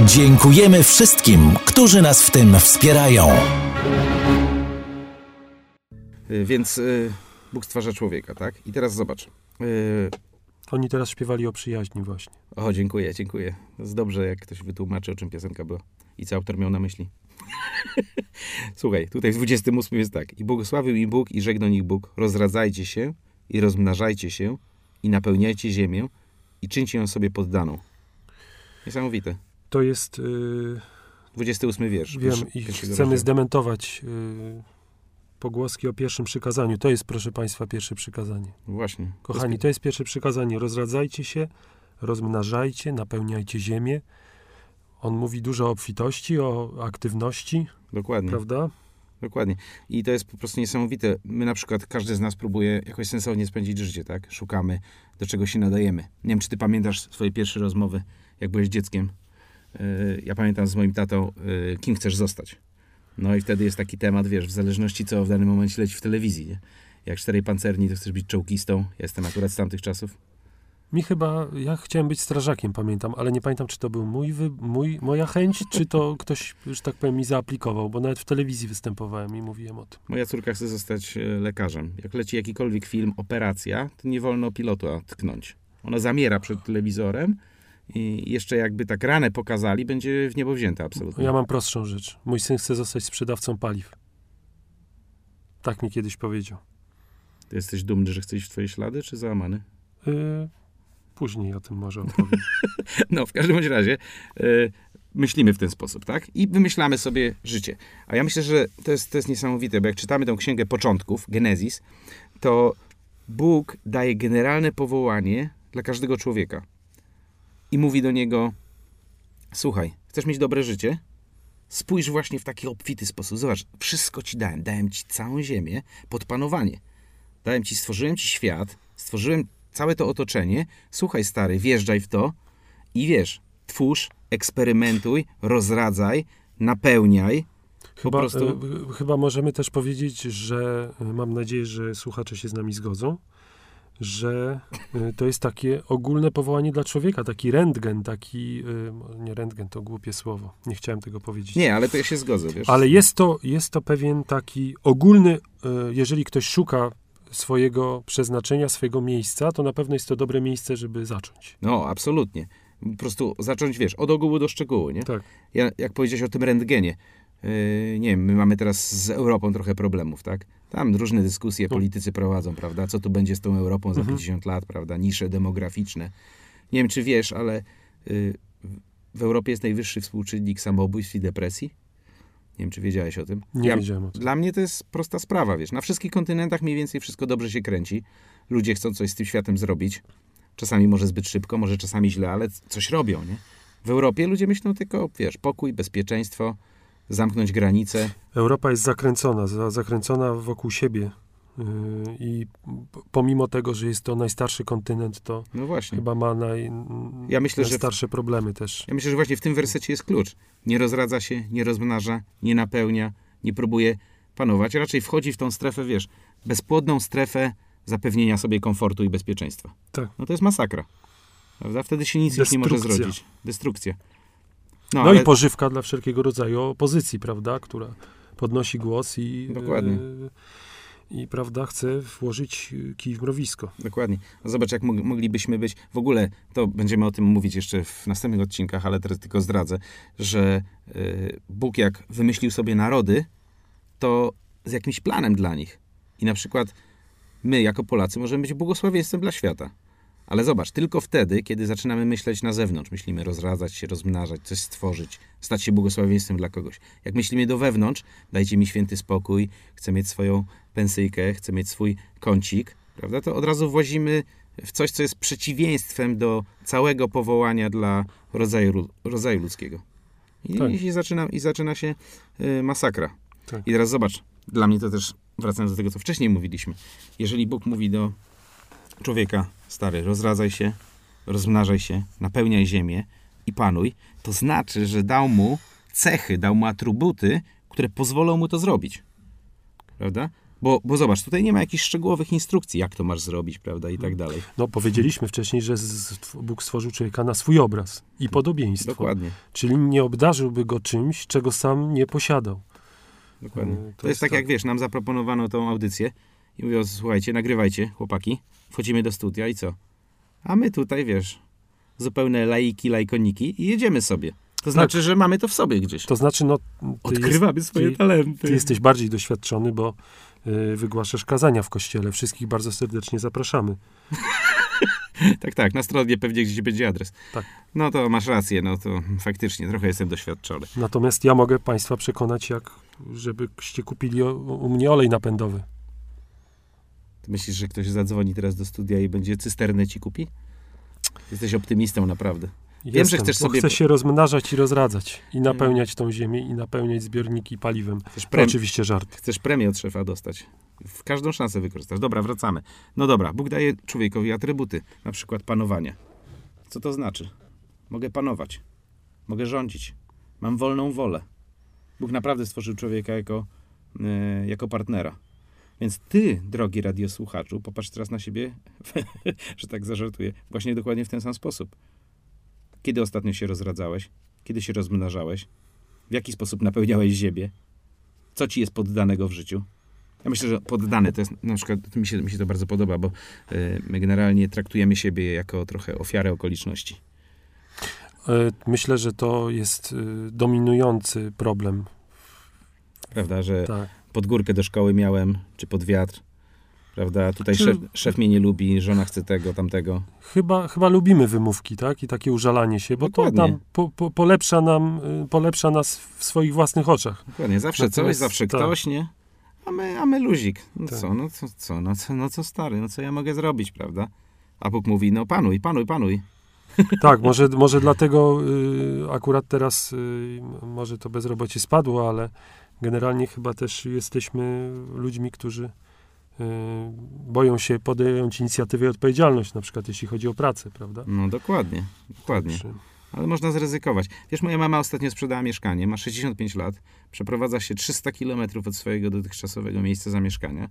Dziękujemy wszystkim, którzy nas w tym wspierają. Y, Więc y, Bóg stwarza człowieka, tak? I teraz zobacz. Oni teraz śpiewali o przyjaźni właśnie. O, dziękuję, dziękuję. To jest dobrze, jak ktoś wytłumaczy, o czym piosenka była i co autor miał na myśli. <laughs> Słuchaj, tutaj w 28 jest tak. I błogosławił im Bóg i rzekł do nich Bóg, rozradzajcie się i rozmnażajcie się i napełniajcie ziemię i czyńcie ją sobie poddaną. Niesamowite. To jest, yy, 28 wiersz. wiem, i chcemy rozdziału. zdementować yy, pogłoski o pierwszym przykazaniu. To jest, proszę Państwa, pierwsze przykazanie. Właśnie. Kochani, to jest pierwsze przykazanie. Rozradzajcie się, rozmnażajcie, napełniajcie ziemię. On mówi dużo o obfitości, o aktywności, Dokładnie. prawda? Dokładnie. I to jest po prostu niesamowite. My na przykład, każdy z nas próbuje jakoś sensownie spędzić życie, tak? Szukamy, do czego się nadajemy. Nie wiem, czy ty pamiętasz swoje pierwsze rozmowy, jak byłeś dzieckiem. Yy, Ja pamiętam z moim tatą, yy, kim chcesz zostać. No i wtedy jest taki temat, wiesz, w zależności co w danym momencie leci w telewizji, nie? Jak czterej pancerni, to chcesz być czołgistą. Ja jestem akurat z tamtych czasów. Mi chyba, ja chciałem być strażakiem, pamiętam, ale nie pamiętam, czy to był mój, wy, mój moja chęć, czy to <laughs> ktoś, że tak powiem, mi zaaplikował, bo nawet w telewizji występowałem i mówiłem o tym. Moja córka chce zostać e, lekarzem. Jak leci jakikolwiek film, operacja, to nie wolno pilota tknąć. Ona zamiera przed telewizorem i jeszcze jakby tak ranę pokazali, będzie w niebo wzięta absolutnie. Ja mam prostszą rzecz. Mój syn chce zostać sprzedawcą paliw. Tak mi kiedyś powiedział. Ty jesteś dumny, że chce iść w twoje ślady, czy załamany? Yy, później o tym może opowiem. <laughs> No, w każdym razie e, myślimy w ten sposób, tak? I wymyślamy sobie życie. A ja myślę, że to jest, to jest niesamowite, bo jak czytamy tę księgę początków, Genezis, to Bóg daje generalne powołanie dla każdego człowieka. I mówi do niego: Słuchaj, chcesz mieć dobre życie? Spójrz właśnie w taki obfity sposób. Zobacz, wszystko ci dałem. Dałem ci całą ziemię pod panowanie. Dałem ci, stworzyłem ci świat, stworzyłem całe to otoczenie. Słuchaj, stary, wjeżdżaj w to i wiesz, twórz, eksperymentuj, rozradzaj, napełniaj. Chyba, prostu- e, chyba możemy też powiedzieć, że e, mam nadzieję, że słuchacze się z nami zgodzą, że e, to jest takie ogólne powołanie dla człowieka, taki rentgen, taki, e, nie rentgen, to głupie słowo, nie chciałem tego powiedzieć. Nie, ale to ja się zgodzę, wiesz. Ale jest to, jest to pewien taki ogólny, e, jeżeli ktoś szuka swojego przeznaczenia, swojego miejsca, to na pewno jest to dobre miejsce, żeby zacząć. No, absolutnie. Po prostu zacząć, wiesz, od ogółu do szczegółu, nie? Tak. Ja, jak powiedziałeś o tym rentgenie, yy, nie wiem, my mamy teraz z Europą trochę problemów, tak? Tam różne dyskusje politycy prowadzą, prawda? Co tu będzie z tą Europą za Mhm. 50 lat, prawda? Nisze demograficzne. Nie wiem, czy wiesz, ale yy, w Europie jest najwyższy współczynnik samobójstw i depresji. Nie wiem, czy wiedziałeś o tym. Nie Ja- wiedziałem o tym. Dla mnie to jest prosta sprawa, wiesz. Na wszystkich kontynentach mniej więcej wszystko dobrze się kręci. Ludzie chcą coś z tym światem zrobić. Czasami może zbyt szybko, może czasami źle, ale coś robią, nie? W Europie ludzie myślą tylko, wiesz, pokój, bezpieczeństwo, zamknąć granice. Europa jest zakręcona, za, zakręcona wokół siebie. Yy, I pomimo tego, że jest to najstarszy kontynent, to No chyba ma naj, Ja myślę, najstarsze problemy też. Ja myślę, że właśnie w tym wersecie jest klucz. Nie rozradza się, nie rozmnaża, nie napełnia, nie próbuje panować. Raczej wchodzi w tą strefę, wiesz, bezpłodną strefę zapewnienia sobie komfortu i bezpieczeństwa. Tak. No to jest masakra. Prawda? Wtedy się nic już nie może zrodzić. Destrukcja. No, ale- i pożywka dla wszelkiego rodzaju opozycji, prawda, która podnosi głos i, Dokładnie. yy, i prawda, chce włożyć kij w mrowisko. Dokładnie. No Zobacz, jak mog- moglibyśmy być. W ogóle to będziemy o tym mówić jeszcze w następnych odcinkach, ale teraz tylko zdradzę, że y, Bóg, jak wymyślił sobie narody, to z jakimś planem dla nich. I na przykład my, jako Polacy, możemy być błogosławieństwem dla świata. Ale zobacz, tylko wtedy, kiedy zaczynamy myśleć na zewnątrz, myślimy rozradzać się, rozmnażać, coś stworzyć, stać się błogosławieństwem dla kogoś. Jak myślimy do wewnątrz, dajcie mi święty spokój, chcę mieć swoją pensyjkę, chcę mieć swój kącik, prawda? To od razu włazimy w coś, co jest przeciwieństwem do całego powołania dla rodzaju, rodzaju ludzkiego. I, Tak. i, zaczyna, I zaczyna się y, masakra. Tak. I teraz zobacz, dla mnie to też, wracając do tego, co wcześniej mówiliśmy, jeżeli Bóg mówi do człowieka, stary, rozradzaj się, rozmnażaj się, napełniaj ziemię i panuj, to znaczy, że dał mu cechy, dał mu atrybuty, które pozwolą mu to zrobić. Prawda? Bo, bo zobacz, tutaj nie ma jakichś szczegółowych instrukcji, jak to masz zrobić, prawda, i tak dalej. No, powiedzieliśmy wcześniej, że Bóg stworzył człowieka na swój obraz i podobieństwo. Dokładnie, Czyli nie obdarzyłby go czymś, czego sam nie posiadał. dokładnie. Yy, To, jest tak, jak wiesz, nam zaproponowano tą audycję i mówią, słuchajcie, nagrywajcie, chłopaki, wchodzimy do studia i co? A my tutaj, wiesz, zupełne laiki, lajkoniki i jedziemy sobie. To znaczy, że mamy to w sobie gdzieś. To znaczy, no, Odkrywamy jest, swoje ty, talenty. ty jesteś bardziej doświadczony, bo y, wygłaszasz kazania w kościele. Wszystkich bardzo serdecznie zapraszamy. <laughs> Tak, tak, na stronie pewnie gdzieś będzie adres. Tak. No to masz rację, no to faktycznie trochę jestem doświadczony. Natomiast ja mogę Państwa przekonać, jak żebyście kupili o, u mnie olej napędowy. Ty myślisz, że ktoś zadzwoni teraz do studia i będzie cysternę ci kupi? Jesteś optymistą naprawdę. Wiem, że chcesz sobie- Chcę się rozmnażać i rozradzać. I napełniać tą ziemię, i napełniać zbiorniki paliwem. Chcesz, prem- oczywiście żart. chcesz premię od szefa dostać. W każdą szansę wykorzystasz. Dobra, wracamy. No dobra, Bóg daje człowiekowi atrybuty, na przykład panowanie. Co to znaczy? Mogę panować. Mogę rządzić. Mam wolną wolę. Bóg naprawdę stworzył człowieka jako, e, jako partnera. Więc ty, drogi radiosłuchaczu, popatrz teraz na siebie, <laughs> że tak zażartuję, właśnie dokładnie w ten sam sposób. Kiedy ostatnio się rozradzałeś? Kiedy się rozmnażałeś? W jaki sposób napełniałeś ziemię? Co ci jest poddanego w życiu? Ja myślę, że poddane to jest na przykład, mi się, mi się to bardzo podoba, bo e, my generalnie traktujemy siebie jako trochę ofiarę okoliczności. E, Myślę, że to jest y, dominujący problem. Prawda, że Tak. Pod górkę do szkoły miałem, czy pod wiatr. Prawda, tutaj Czy- szef, szef mnie nie lubi, żona chce tego, tamtego. Chyba, chyba lubimy wymówki, tak? I takie użalanie się, bo to Dokładnie. nam po, po, polepsza nam, y, polepsza nas w swoich własnych oczach. Dokładnie, zawsze coś, Natomiast zawsze tak. ktoś, nie? A my, a my luzik. No Tak. co, no co, co, no co, no co stary, no co ja mogę zrobić, prawda? A Bóg mówi, no panuj, panuj, panuj. <laughs> Tak, może, może dlatego y, akurat teraz y, może to bezrobocie spadło, ale generalnie chyba też jesteśmy ludźmi, którzy y, boją się podjąć inicjatywę i odpowiedzialność, na przykład jeśli chodzi o pracę, prawda? No dokładnie, dokładnie. Ale można zryzykować. Wiesz, moja mama ostatnio sprzedała mieszkanie, ma 65 lat, przeprowadza się 300 kilometrów od swojego dotychczasowego miejsca zamieszkania.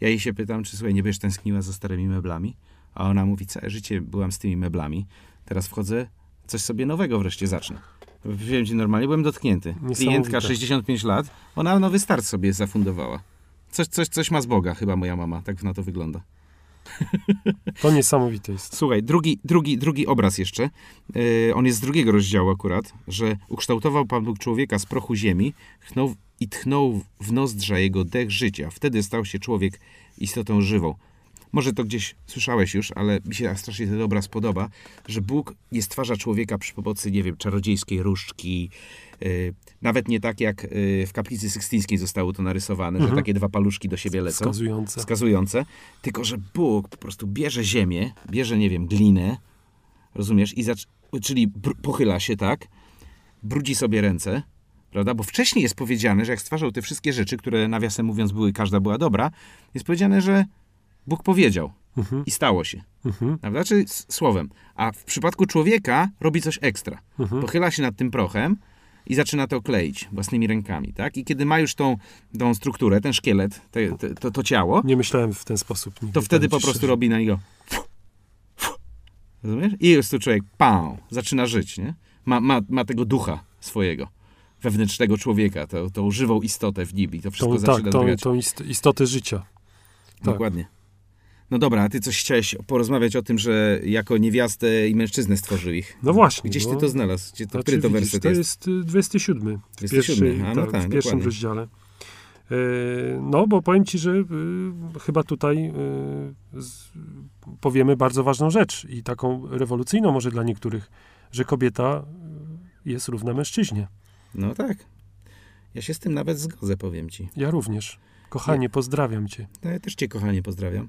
Ja jej się pytam, czy słuchaj, nie będziesz tęskniła za starymi meblami? A ona mówi, całe życie byłam z tymi meblami, teraz wchodzę, coś sobie nowego wreszcie zacznę. Wiem ci normalnie, byłem dotknięty. Klientka Niesamowite. 65 lat, ona nowy start sobie zafundowała. Coś, coś, coś ma z Boga, chyba moja mama, tak na to wygląda. To niesamowite jest. Słuchaj, drugi, drugi, drugi obraz jeszcze. Yy, on jest z drugiego rozdziału akurat, że ukształtował Pan Bóg człowieka z prochu ziemi chnął, i tchnął w nozdrza jego dech życia. Wtedy stał się człowiek istotą żywą. Może to gdzieś słyszałeś już, ale mi się strasznie ten obraz podoba, że Bóg nie stwarza człowieka przy pomocy, nie wiem, czarodziejskiej różdżki. Yy, nawet nie tak jak yy, w kaplicy sykstyńskiej zostało to narysowane, że takie dwa paluszki do siebie lecą Wskazujące. wskazujące, tylko że Bóg po prostu bierze ziemię, bierze, nie wiem, glinę, rozumiesz, i czyli pochyla się tak, brudzi sobie ręce, prawda, bo wcześniej jest powiedziane, że jak stwarzał te wszystkie rzeczy, które nawiasem mówiąc były, każda była dobra, jest powiedziane, że Bóg powiedział Mhm, i stało się, mhm, prawda, czyli słowem. A w przypadku człowieka robi coś ekstra. mhm. Pochyla się nad tym prochem i zaczyna to kleić własnymi rękami, tak? I kiedy ma już tą, tą strukturę, ten szkielet, te, te, to, to ciało, Nie myślałem w ten sposób. nigdy, to wtedy powiem po prostu szczerze. robi na niego. Rozumiesz? I jest tu człowiek, pał, zaczyna żyć, nie? Ma, ma, ma tego ducha swojego, wewnętrznego człowieka, tą, tą żywą istotę w nim i to wszystko Tą, zaczyna tak, tą, tą ist- istotę życia. tak. No dobra, a ty coś chciałeś porozmawiać o tym, że jako niewiastę i mężczyznę stworzył ich. No właśnie. Gdzieś bo, ty to znalazł? Gdzie to, znaczy, który to widzisz, werset to jest? jest y, 27. W, 27, pierwszej, a no tak, tak, w pierwszym dokładnie. rozdziale. E, No, bo powiem ci, że y, chyba tutaj y, powiemy bardzo ważną rzecz i taką rewolucyjną może dla niektórych, że kobieta y, jest równa mężczyźnie. No tak. Ja się z tym nawet zgodzę, powiem ci. Ja również. Kochanie, pozdrawiam cię. No ja też cię, kochanie, pozdrawiam.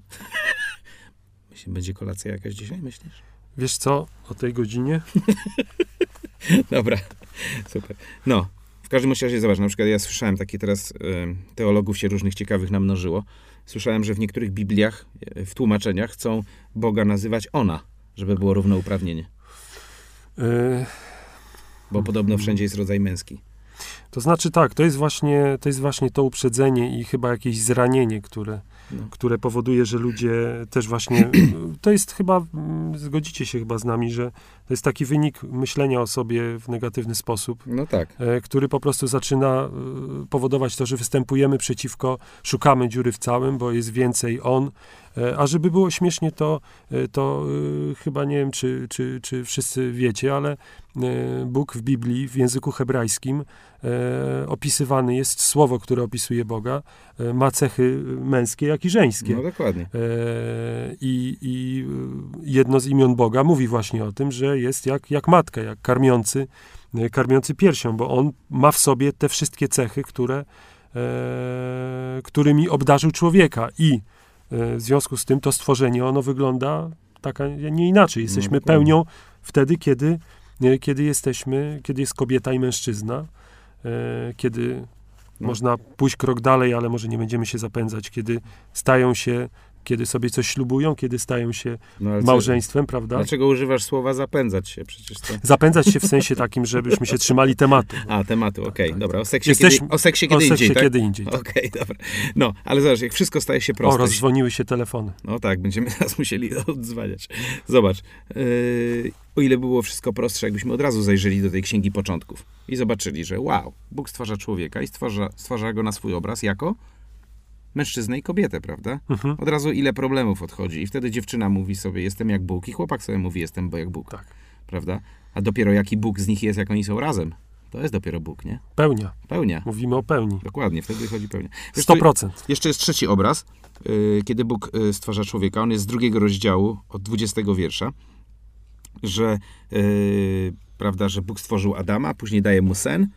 Będzie kolacja jakaś dzisiaj, myślisz? Wiesz co, o tej godzinie? <laughs> Dobra, super. No, w każdym razie zobacz, na przykład ja słyszałem takie teraz, em, teologów się różnych ciekawych namnożyło. Słyszałem, że w niektórych Bibliach, e, w tłumaczeniach chcą Boga nazywać ona, żeby było równouprawnienie. E, Bo podobno wszędzie jest rodzaj męski. To znaczy tak, to jest właśnie to, jest właśnie to uprzedzenie i chyba jakieś zranienie, które, No. które powoduje, że ludzie też właśnie, <clears throat> to jest chyba, mm, zgodzicie się chyba z nami, że to jest taki wynik myślenia o sobie w negatywny sposób, No tak. e, który po prostu zaczyna e, powodować to, że występujemy przeciwko, szukamy dziury w całym, bo jest więcej on, e, a żeby było śmiesznie, to, to chyba nie wiem, czy, czy, czy wszyscy wiecie, ale Bóg w Biblii, w języku hebrajskim e, opisywany jest słowo, które opisuje Boga, e, ma cechy męskie, jak i żeńskie. No dokładnie. E, I, I jedno z imion Boga mówi właśnie o tym, że jest jak, jak matka, jak karmiący, karmiący piersią, bo on ma w sobie te wszystkie cechy, które, którymi obdarzył człowieka. I w związku z tym to stworzenie, ono wygląda tak, a nie inaczej. Jesteśmy dokładnie. pełnią wtedy, kiedy, kiedy jesteśmy, kiedy jest kobieta i mężczyzna, kiedy No. można pójść krok dalej, ale może nie będziemy się zapędzać, kiedy stają się, kiedy sobie coś ślubują, kiedy stają się No, ale co- małżeństwem, prawda? Dlaczego używasz słowa zapędzać się? Przecież to... Zapędzać się w sensie takim, żebyśmy się trzymali tematu. A, tematu, okej, dobra. O seksie, Jesteśmy- kiedy, o seksie O kiedy seksie indziej, tak? kiedy indziej. tak. Okej, dobra. No, ale zobacz, jak wszystko staje się O, proste. rozdzwoniły się telefony. No tak, będziemy <laughs> teraz musieli odzwaniać. Zobacz, yy, o ile było wszystko prostsze, jakbyśmy od razu zajrzeli do tej księgi początków i zobaczyli, że wow, Bóg stwarza człowieka i stwarza, stwarza go na swój obraz jako mężczyznę i kobietę, prawda? Mhm. Od razu ile problemów odchodzi i wtedy dziewczyna mówi sobie, jestem jak Bóg i chłopak sobie mówi, jestem bo jak Bóg, Tak. prawda? A dopiero jaki Bóg z nich jest, jak oni są razem, to jest dopiero Bóg, nie? Pełnia. Pełnia. Mówimy o pełni. Dokładnie, wtedy chodzi pełnia. Wiesz, tu 100%. jeszcze jest trzeci obraz, yy, kiedy Bóg yy, stwarza człowieka. On jest z drugiego rozdziału, od 20 wiersza, że, yy, prawda, że Bóg stworzył Adama, później daje mu sen.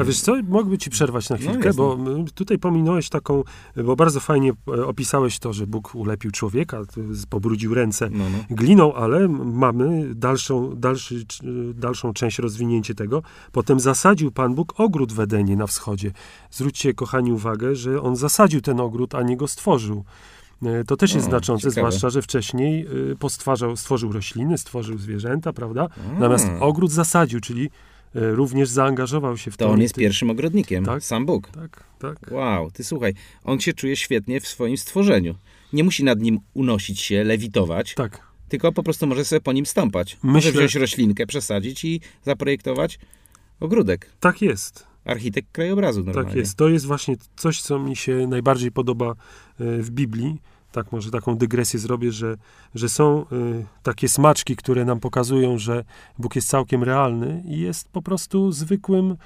A wiesz co, mógłby ci przerwać na No, chwilkę, jasne. bo tutaj pominąłeś taką, bo bardzo fajnie e, opisałeś to, że Bóg ulepił człowieka, pobrudził ręce no, no. gliną, ale mamy dalszą, dalszy, c- dalszą część rozwinięcie tego. Potem zasadził Pan Bóg ogród w Edenie na wschodzie. Zwróćcie, kochani, uwagę, że On zasadził ten ogród, a nie go stworzył. E, To też jest O, znaczące, ciekawe. zwłaszcza, że wcześniej postwarzał, stworzył rośliny, stworzył zwierzęta, prawda? Natomiast ogród zasadził, czyli również zaangażował się w to. To on jest pierwszym ogrodnikiem, Tak. sam Bóg. Tak, tak. Wow, ty słuchaj, on się czuje świetnie w swoim stworzeniu. Nie musi nad nim unosić się, lewitować, Tak. tylko po prostu może sobie po nim stąpać. Może Myślę- wziąć roślinkę, przesadzić i zaprojektować ogródek. Tak jest. Architekt krajobrazu normalnie. Tak jest. To jest właśnie coś, co mi się najbardziej podoba y, w Biblii. Tak, może taką dygresję zrobię, że, że są y, takie smaczki, które nam pokazują, że Bóg jest całkiem realny i jest po prostu zwykłym,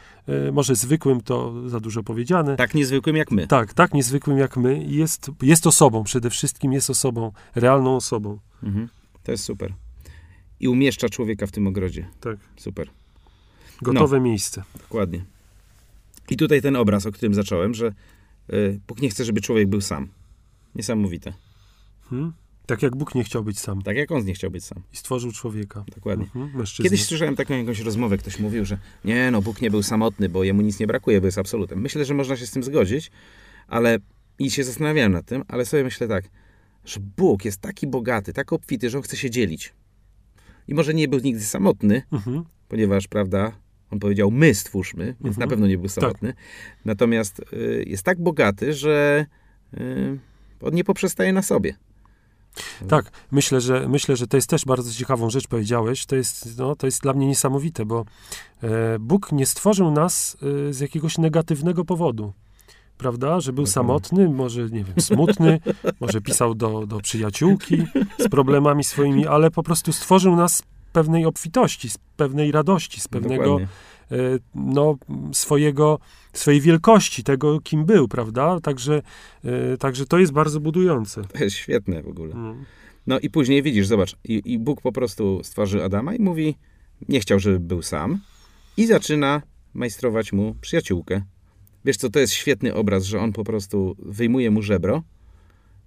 y, może zwykłym to za dużo powiedziane, Tak niezwykłym jak my. Tak, tak niezwykłym jak my. Jest, jest osobą, przede wszystkim jest osobą, realną osobą. Mhm. To jest super. I umieszcza człowieka w tym ogrodzie. Tak. Super, Gotowe miejsce. dokładnie. I tutaj ten obraz, o którym zacząłem, że y, Bóg nie chce, żeby człowiek był sam. Niesamowite. Hmm? Tak jak Bóg nie chciał być sam Tak jak on nie chciał być sam. i stworzył człowieka. Dokładnie. Mhm. Kiedyś słyszałem taką jakąś rozmowę, ktoś mówił, że nie, no Bóg nie był samotny, bo jemu nic nie brakuje, bo jest absolutem. Myślę, że można się z tym zgodzić, ale i się zastanawiałem nad tym, ale sobie myślę tak, że Bóg jest taki bogaty, tak obfity, że on chce się dzielić. I może nie był nigdy samotny, Mhm. ponieważ, prawda, on powiedział, my stwórzmy, więc Mhm. na pewno nie był samotny. Natomiast y, jest tak bogaty, że y, on nie poprzestaje na sobie. Tak, myślę że, myślę, że to jest też bardzo ciekawą rzecz, powiedziałeś. To jest, no, to jest dla mnie niesamowite, bo e, Bóg nie stworzył nas e, z jakiegoś negatywnego powodu. Prawda? Że był Dokładnie. samotny, może, nie wiem, smutny, <laughs> może pisał do, do przyjaciółki z problemami swoimi, ale po prostu stworzył nas z pewnej obfitości, z pewnej radości, z pewnego Dokładnie. E, no, swojego, swojej wielkości, tego, kim był, prawda? Także, e, także to jest bardzo budujące. To jest świetne w ogóle. Mm. No i później widzisz, zobacz, i, i Bóg po prostu stworzył Adama i mówi, nie chciał, żeby był sam i zaczyna majstrować mu przyjaciółkę. Wiesz co, to jest świetny obraz, że on po prostu wyjmuje mu żebro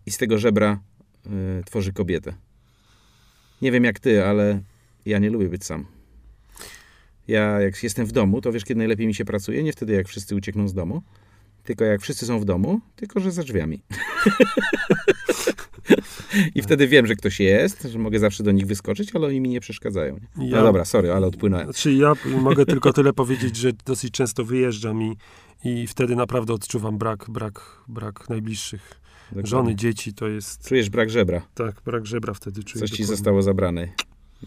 i z tego żebra y, tworzy kobietę. Nie wiem jak ty, ale ja nie lubię być sam. Ja jak jestem w domu, to wiesz, kiedy najlepiej mi się pracuje? Nie wtedy, jak wszyscy uciekną z domu, tylko jak wszyscy są w domu, tylko że za drzwiami. <laughs> I wtedy wiem, że ktoś jest, że mogę zawsze do nich wyskoczyć, ale oni mi nie przeszkadzają. nie? Ja- No dobra, sorry, ale odpłynąłem. Znaczy ja mogę tylko tyle powiedzieć, że dosyć często wyjeżdżam i, i wtedy naprawdę odczuwam brak, brak, brak najbliższych. Dokładnie. Żony, dzieci, to jest, Czujesz brak żebra. tak, brak żebra wtedy czuję. Coś ci dokładnie. zostało zabrane.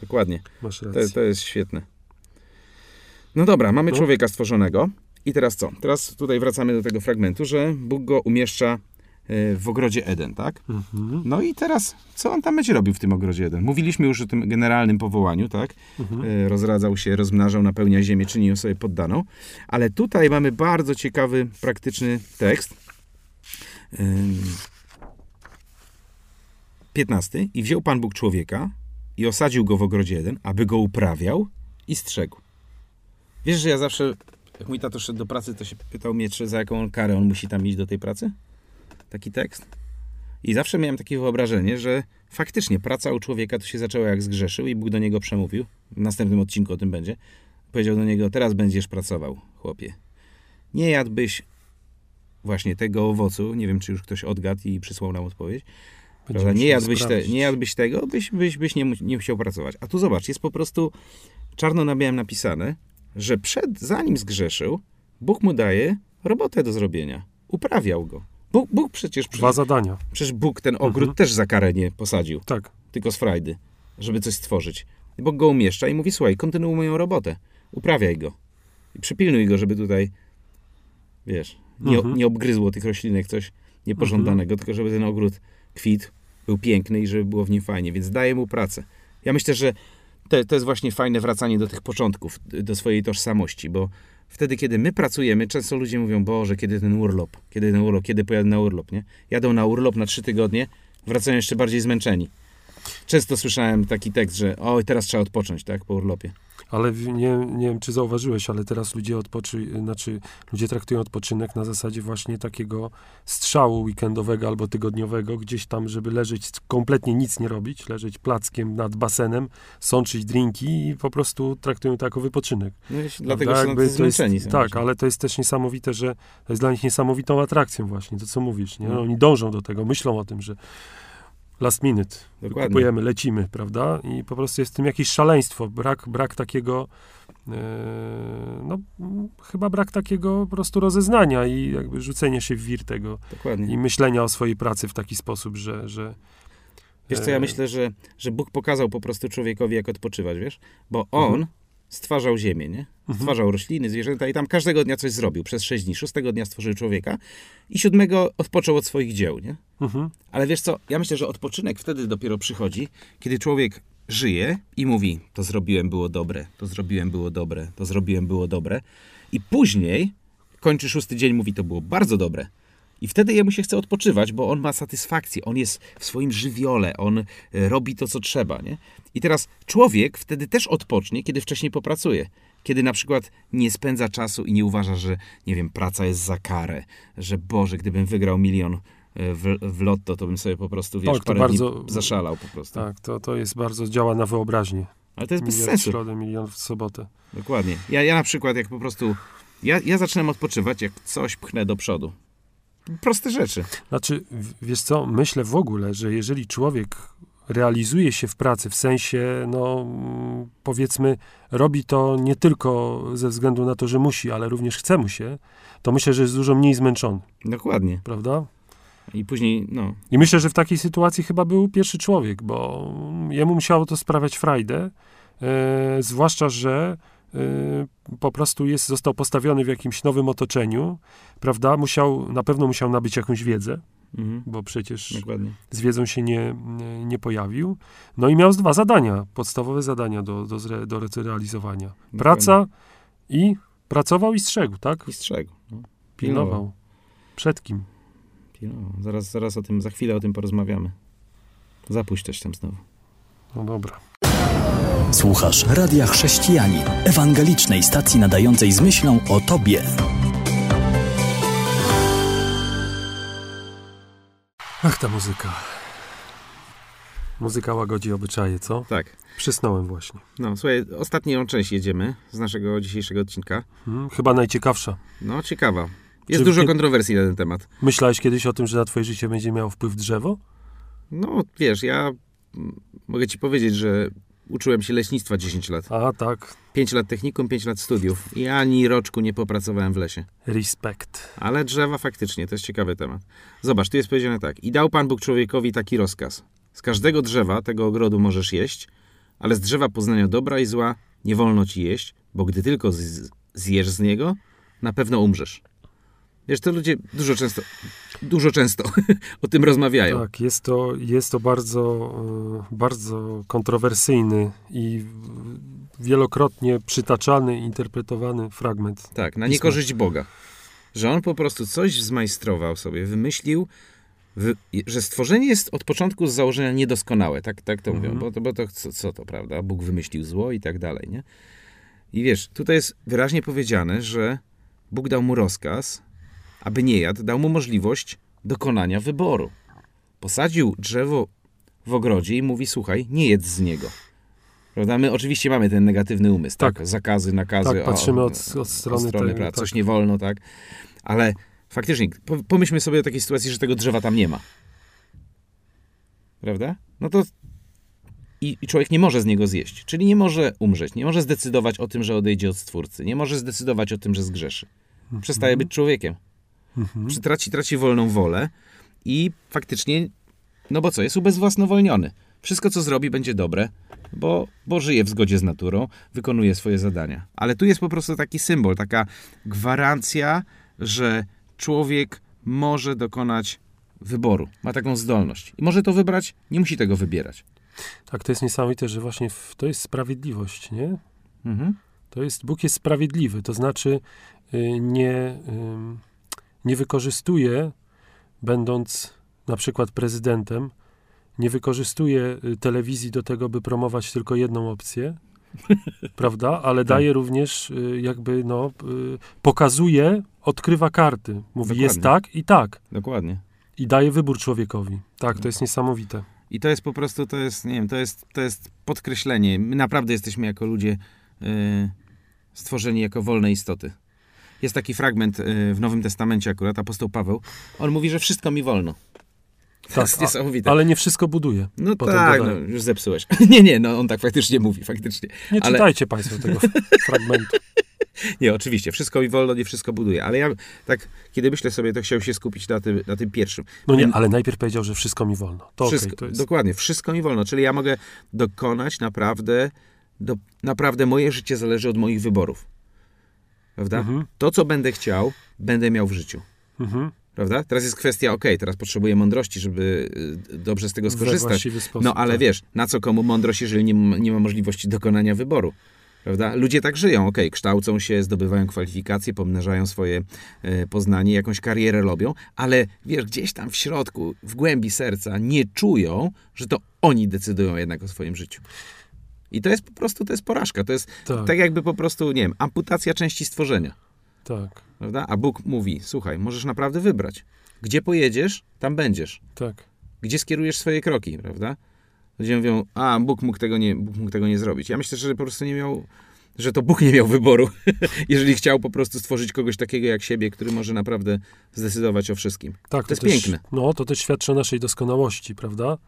Dokładnie. Masz To, rację. to jest świetne. No dobra, mamy No. człowieka stworzonego. I teraz co? Teraz tutaj wracamy do tego fragmentu, że Bóg go umieszcza e, w ogrodzie Eden, tak? Mhm, No i teraz, co on tam będzie robił w tym ogrodzie Eden? Mówiliśmy już o tym generalnym powołaniu, tak? mhm. E, Rozradzał się, rozmnażał, napełnia ziemię, czyni ją sobie poddaną. Ale tutaj mamy bardzo ciekawy, praktyczny tekst. Ym, 15. I wziął Pan Bóg człowieka i osadził go w ogrodzie Eden, aby go uprawiał i strzegł. Wiesz, że ja zawsze, jak mój tato szedł do pracy, to się pytał mnie, czy za jaką karę on musi tam iść do tej pracy? Taki tekst. I zawsze miałem takie wyobrażenie, że faktycznie praca u człowieka to się zaczęła jak zgrzeszył i Bóg do niego przemówił. W następnym odcinku o tym będzie. Powiedział do niego, teraz będziesz pracował, chłopie. Nie jadłbyś właśnie tego owocu. Nie wiem, czy już ktoś odgadł i przysłał nam odpowiedź. Prawda? Nie, jadłbyś te, nie jadłbyś tego, byś, byś, byś nie, nie musiał pracować. A tu zobacz, jest po prostu czarno na białym napisane, że przed, zanim zgrzeszył, Bóg mu daje robotę do zrobienia. Uprawiał go. Bóg, Bóg przecież, Dwa zadania. przecież Bóg ten ogród Mhm. też za karę nie posadził, Tak. tylko z frajdy, żeby coś stworzyć. Bóg go umieszcza i mówi, słuchaj, kontynuuj moją robotę. Uprawiaj go. I przypilnuj go, żeby tutaj, wiesz, nie, Mhm. nie obgryzło tych roślinek coś niepożądanego, tylko żeby ten ogród kwitł, był piękny i żeby było w nim fajnie, więc daje mu pracę. Ja myślę, że to, to jest właśnie fajne wracanie do tych początków, do swojej tożsamości, bo wtedy, kiedy my pracujemy, często ludzie mówią, Boże, kiedy ten urlop, kiedy ten urlop, kiedy pojadę na urlop, nie? Jadą na urlop na trzy tygodnie, wracają jeszcze bardziej zmęczeni. Często słyszałem taki tekst, że oj, teraz trzeba odpocząć, tak, po urlopie. Ale nie, nie wiem, czy zauważyłeś, ale teraz ludzie odpoczy, znaczy ludzie traktują odpoczynek na zasadzie właśnie takiego strzału weekendowego albo tygodniowego, gdzieś tam, żeby leżeć, kompletnie nic nie robić, leżeć plackiem nad basenem, sączyć drinki i po prostu traktują to jako wypoczynek. No, dlatego są Jakby tacy to jest, są Tak, właśnie. ale to jest też niesamowite, że to jest dla nich niesamowitą atrakcją właśnie, to co mówisz, nie? No. Oni dążą do tego, myślą o tym, że last minute, Dokładnie. kupujemy, lecimy, prawda? I po prostu jest w tym jakieś szaleństwo, brak, brak takiego, e, no chyba brak takiego po prostu rozeznania i jakby rzucenie się w wir tego Dokładnie. i myślenia o swojej pracy w taki sposób, że... że Wiesz co, ja e, myślę, że, że Bóg pokazał po prostu człowiekowi, jak odpoczywać, wiesz? Bo On Mhm. Stwarzał ziemię, nie? Mhm. Stwarzał rośliny, zwierzęta i tam każdego dnia coś zrobił przez sześć dni. Szóstego dnia stworzył człowieka i siódmego odpoczął od swoich dzieł, nie? Mhm. Ale wiesz co, ja myślę, że odpoczynek wtedy dopiero przychodzi, kiedy człowiek żyje i mówi, to zrobiłem, było dobre, to zrobiłem, było dobre, to zrobiłem, było dobre. I później kończy szósty dzień, mówi, to było bardzo dobre. I wtedy jemu się chce odpoczywać, bo on ma satysfakcję, on jest w swoim żywiole, on e, robi to, co trzeba, nie? I teraz człowiek wtedy też odpocznie, kiedy wcześniej popracuje. Kiedy na przykład nie spędza czasu i nie uważa, że, nie wiem, praca jest za karę, że Boże, gdybym wygrał milion e, w, w lotto, to bym sobie po prostu, wiesz, Tak, parę bardzo- zaszalał po prostu. Tak, to, to jest bardzo, działa na wyobraźnię. Ale to jest bez Milion w sensu. środę, milion w sobotę. Dokładnie. Ja, ja na przykład, jak po prostu. Ja, ja zaczynam odpoczywać, jak coś pchnę do przodu. Proste rzeczy. Znaczy, wiesz co, myślę w ogóle, że jeżeli człowiek realizuje się w pracy, w sensie, no powiedzmy, robi to nie tylko ze względu na to, że musi, ale również chce mu się, to myślę, że jest dużo mniej zmęczony, Dokładnie. prawda? I później, no. I myślę, że w takiej sytuacji chyba był pierwszy człowiek, bo jemu musiało to sprawiać frajdę, e, zwłaszcza, że po prostu jest, został postawiony w jakimś nowym otoczeniu, prawda? Musiał, na pewno musiał nabyć jakąś wiedzę, Mhm. bo przecież Dokładnie. z wiedzą się nie, nie pojawił. No i miał dwa zadania, podstawowe zadania do, do, zre, do zrealizowania. Praca i pracował i strzegł, tak? I strzegł. No. Pilnował. Przed kim? Pilnował. Zaraz, zaraz o tym, za chwilę o tym porozmawiamy. Zapuść też tam znowu. No dobra. Słuchasz Radia Chrześcijanin, ewangelicznej stacji nadającej z myślą o Tobie. Ach, ta muzyka. Muzyka łagodzi obyczaje, co? Tak. Przysnąłem właśnie. No, słuchaj, ostatnią część jedziemy z naszego dzisiejszego odcinka. Hmm, chyba najciekawsza. No, ciekawa. Jest Czy dużo kontrowersji na ten temat. Myślałeś kiedyś o tym, że na twoje życie będzie miało wpływ drzewo? No, wiesz, ja mogę ci powiedzieć, że uczyłem się leśnictwa 10 lat. A, tak. 5 lat technikum, 5 lat studiów. I ani roczku nie popracowałem w lesie. Respekt. Ale drzewa faktycznie, to jest ciekawy temat. Zobacz, tu jest powiedziane tak. I dał Pan Bóg człowiekowi taki rozkaz. Z każdego drzewa tego ogrodu możesz jeść, ale z drzewa poznania dobra i zła nie wolno ci jeść, bo gdy tylko zjesz z niego, na pewno umrzesz. Wiesz, to ludzie dużo często, dużo często <laughs> o tym rozmawiają. Tak, jest to, jest to bardzo, e, bardzo kontrowersyjny i w- wielokrotnie przytaczany, interpretowany fragment. Tak, na niekorzyść Boga. Że on po prostu coś zmajstrował sobie, wymyślił, wy, że stworzenie jest od początku z założenia niedoskonałe. Tak, tak to Mhm. mówią, bo to, bo to co, co to, prawda? Bóg wymyślił zło i tak dalej, nie? I wiesz, tutaj jest wyraźnie powiedziane, że Bóg dał mu rozkaz, aby nie jadł, dał mu możliwość dokonania wyboru. Posadził drzewo w ogrodzie i mówi, słuchaj, nie jedz z niego. Prawda? My oczywiście mamy ten negatywny umysł, tak? Tak. Zakazy, nakazy. Tak, patrzymy o, od- od strony od strony pra- tak. Coś nie wolno, tak? Ale faktycznie, po- pomyślmy sobie o takiej sytuacji, że tego drzewa tam nie ma. Prawda? No to i, i człowiek nie może z niego zjeść. Czyli nie może umrzeć, nie może zdecydować o tym, że odejdzie od Stwórcy, nie może zdecydować o tym, że zgrzeszy. Przestaje być człowiekiem. Mhm. Czy traci, traci wolną wolę i faktycznie, no bo co, jest ubezwłasnowolniony. Wszystko, co zrobi, będzie dobre, bo, bo żyje w zgodzie z naturą, wykonuje swoje zadania. Ale tu jest po prostu taki symbol, taka gwarancja, że człowiek może dokonać wyboru, ma taką zdolność. I może to wybrać, nie musi tego wybierać. Tak, to jest niesamowite, że właśnie w, to jest sprawiedliwość, nie? Mhm. To jest, Bóg jest sprawiedliwy, to znaczy y, nie, nie wykorzystuje, będąc na przykład prezydentem, nie wykorzystuje y, telewizji do tego, by promować tylko jedną opcję, <laughs> prawda? Ale Tak. daje również y, jakby, no, y, pokazuje, odkrywa karty. Mówi, jest Dokładnie. tak i tak. Dokładnie. I daje wybór człowiekowi. Tak, to jest niesamowite. I to jest po prostu, to jest, nie wiem, to jest, to jest podkreślenie. My naprawdę jesteśmy jako ludzie y, stworzeni jako wolne istoty. Jest taki fragment y, w Nowym Testamencie akurat, apostoł Paweł. On mówi, że wszystko mi wolno. To Tak, jest a- niesamowite. Ale nie wszystko buduje. no tak, no, już zepsułeś. <laughs> nie, nie, no on tak faktycznie mówi, faktycznie. Nie Ale- czytajcie Państwo tego <laughs> fragmentu. Nie, oczywiście, wszystko mi wolno, nie wszystko buduje. Ale ja tak, kiedy myślę sobie, to chciałem się skupić na tym, na tym pierwszym. No nie, ale najpierw powiedział, że wszystko mi wolno. To wszystko, to jest... Dokładnie, wszystko mi wolno. Czyli ja mogę dokonać naprawdę, do, naprawdę moje życie zależy od moich wyborów. Prawda? Mhm, To, co będę chciał, będę miał w życiu. mhm. Prawda? Teraz jest kwestia, okej, teraz potrzebuję mądrości, żeby y, dobrze z tego skorzystać. sposób. No ale tak. wiesz, na co komu mądrość, jeżeli nie, ma- nie ma możliwości dokonania wyboru? Prawda? Ludzie tak żyją, okej, kształcą się, zdobywają kwalifikacje, pomnażają swoje e, poznanie, jakąś karierę robią, ale wiesz, gdzieś tam w środku, w głębi serca nie czują, że to oni decydują jednak o swoim życiu. I to jest po prostu, to jest porażka, to jest Tak, tak jakby po prostu, nie wiem, amputacja części stworzenia. tak, Prawda? A Bóg mówi, słuchaj, możesz naprawdę wybrać. Gdzie pojedziesz, tam będziesz tak. gdzie skierujesz swoje kroki, prawda? Ludzie mówią, a Bóg mógł tego nie, Bóg mógł tego nie zrobić. Ja myślę, że po prostu nie miał, że to Bóg nie miał wyboru, <laughs> jeżeli chciał po prostu stworzyć kogoś takiego jak siebie, który może naprawdę zdecydować o wszystkim. tak To jest też, piękne. No, to też świadczy o naszej doskonałości, prawda?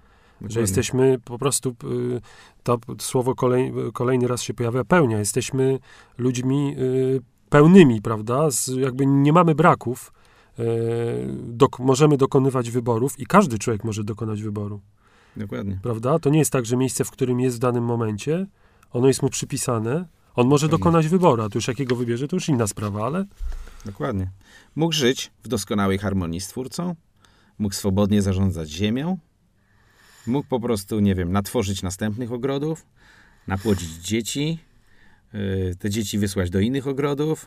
Że Dokładnie. jesteśmy po prostu, y, to słowo kolej, kolejny raz się pojawia, pełnia. Jesteśmy ludźmi y, pełnymi, prawda? Z, jakby nie mamy braków. Y, dok, możemy dokonywać wyborów i każdy człowiek może dokonać wyboru, Dokładnie. prawda? To nie jest tak, że miejsce, w którym jest w danym momencie, ono jest mu przypisane. On może Tak dokonać wyboru, a tu już jakiego wybierze, to już inna sprawa, ale Dokładnie. Mógł żyć w doskonałej harmonii z Twórcą, mógł swobodnie zarządzać ziemią, mógł po prostu, nie wiem, natworzyć następnych ogrodów, napłodzić dzieci, yy, te dzieci wysłać do innych ogrodów.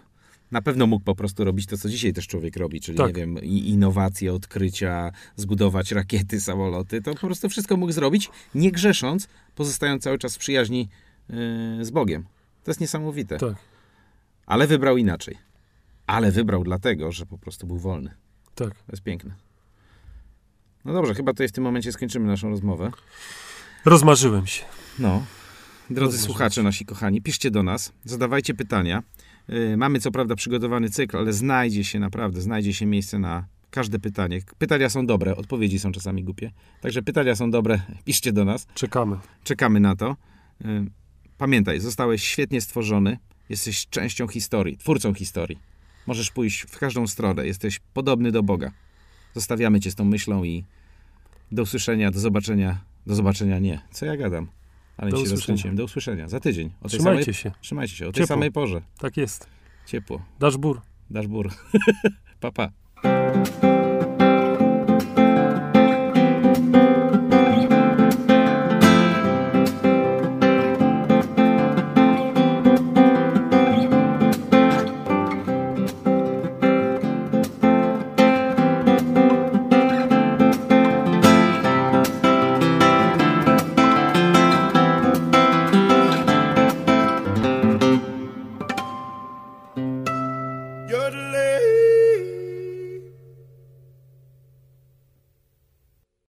Na pewno mógł po prostu robić to, co dzisiaj też człowiek robi, czyli, Tak. nie wiem, innowacje, odkrycia, zbudować rakiety, samoloty. To po prostu wszystko mógł zrobić, nie grzesząc, pozostając cały czas w przyjaźni yy, z Bogiem. To jest niesamowite. tak, Ale wybrał inaczej. Ale wybrał dlatego, że po prostu był wolny. tak. To jest piękne. No dobrze, chyba tutaj w tym momencie skończymy naszą rozmowę. Rozmarzyłem się. No. Drodzy słuchacze, nasi kochani, piszcie do nas, zadawajcie pytania. Yy, mamy co prawda przygotowany cykl, ale znajdzie się naprawdę, znajdzie się miejsce na każde pytanie. Pytania są dobre, odpowiedzi są czasami głupie. Także pytania są dobre, <laughs> piszcie do nas. Czekamy. Czekamy na to. Yy, Pamiętaj, zostałeś świetnie stworzony, jesteś częścią historii, twórcą historii. Możesz pójść w każdą stronę, jesteś podobny do Boga. Zostawiamy cię z tą myślą i do usłyszenia, do zobaczenia. Do zobaczenia nie. Co ja gadam? Ale Do się usłyszenia. Do usłyszenia. Za tydzień. O tej Trzymajcie samej... się. Trzymajcie się. O tej Ciepło. samej porze. Tak jest. Ciepło. Dasz bór. Dasz bór. <laughs> pa, pa.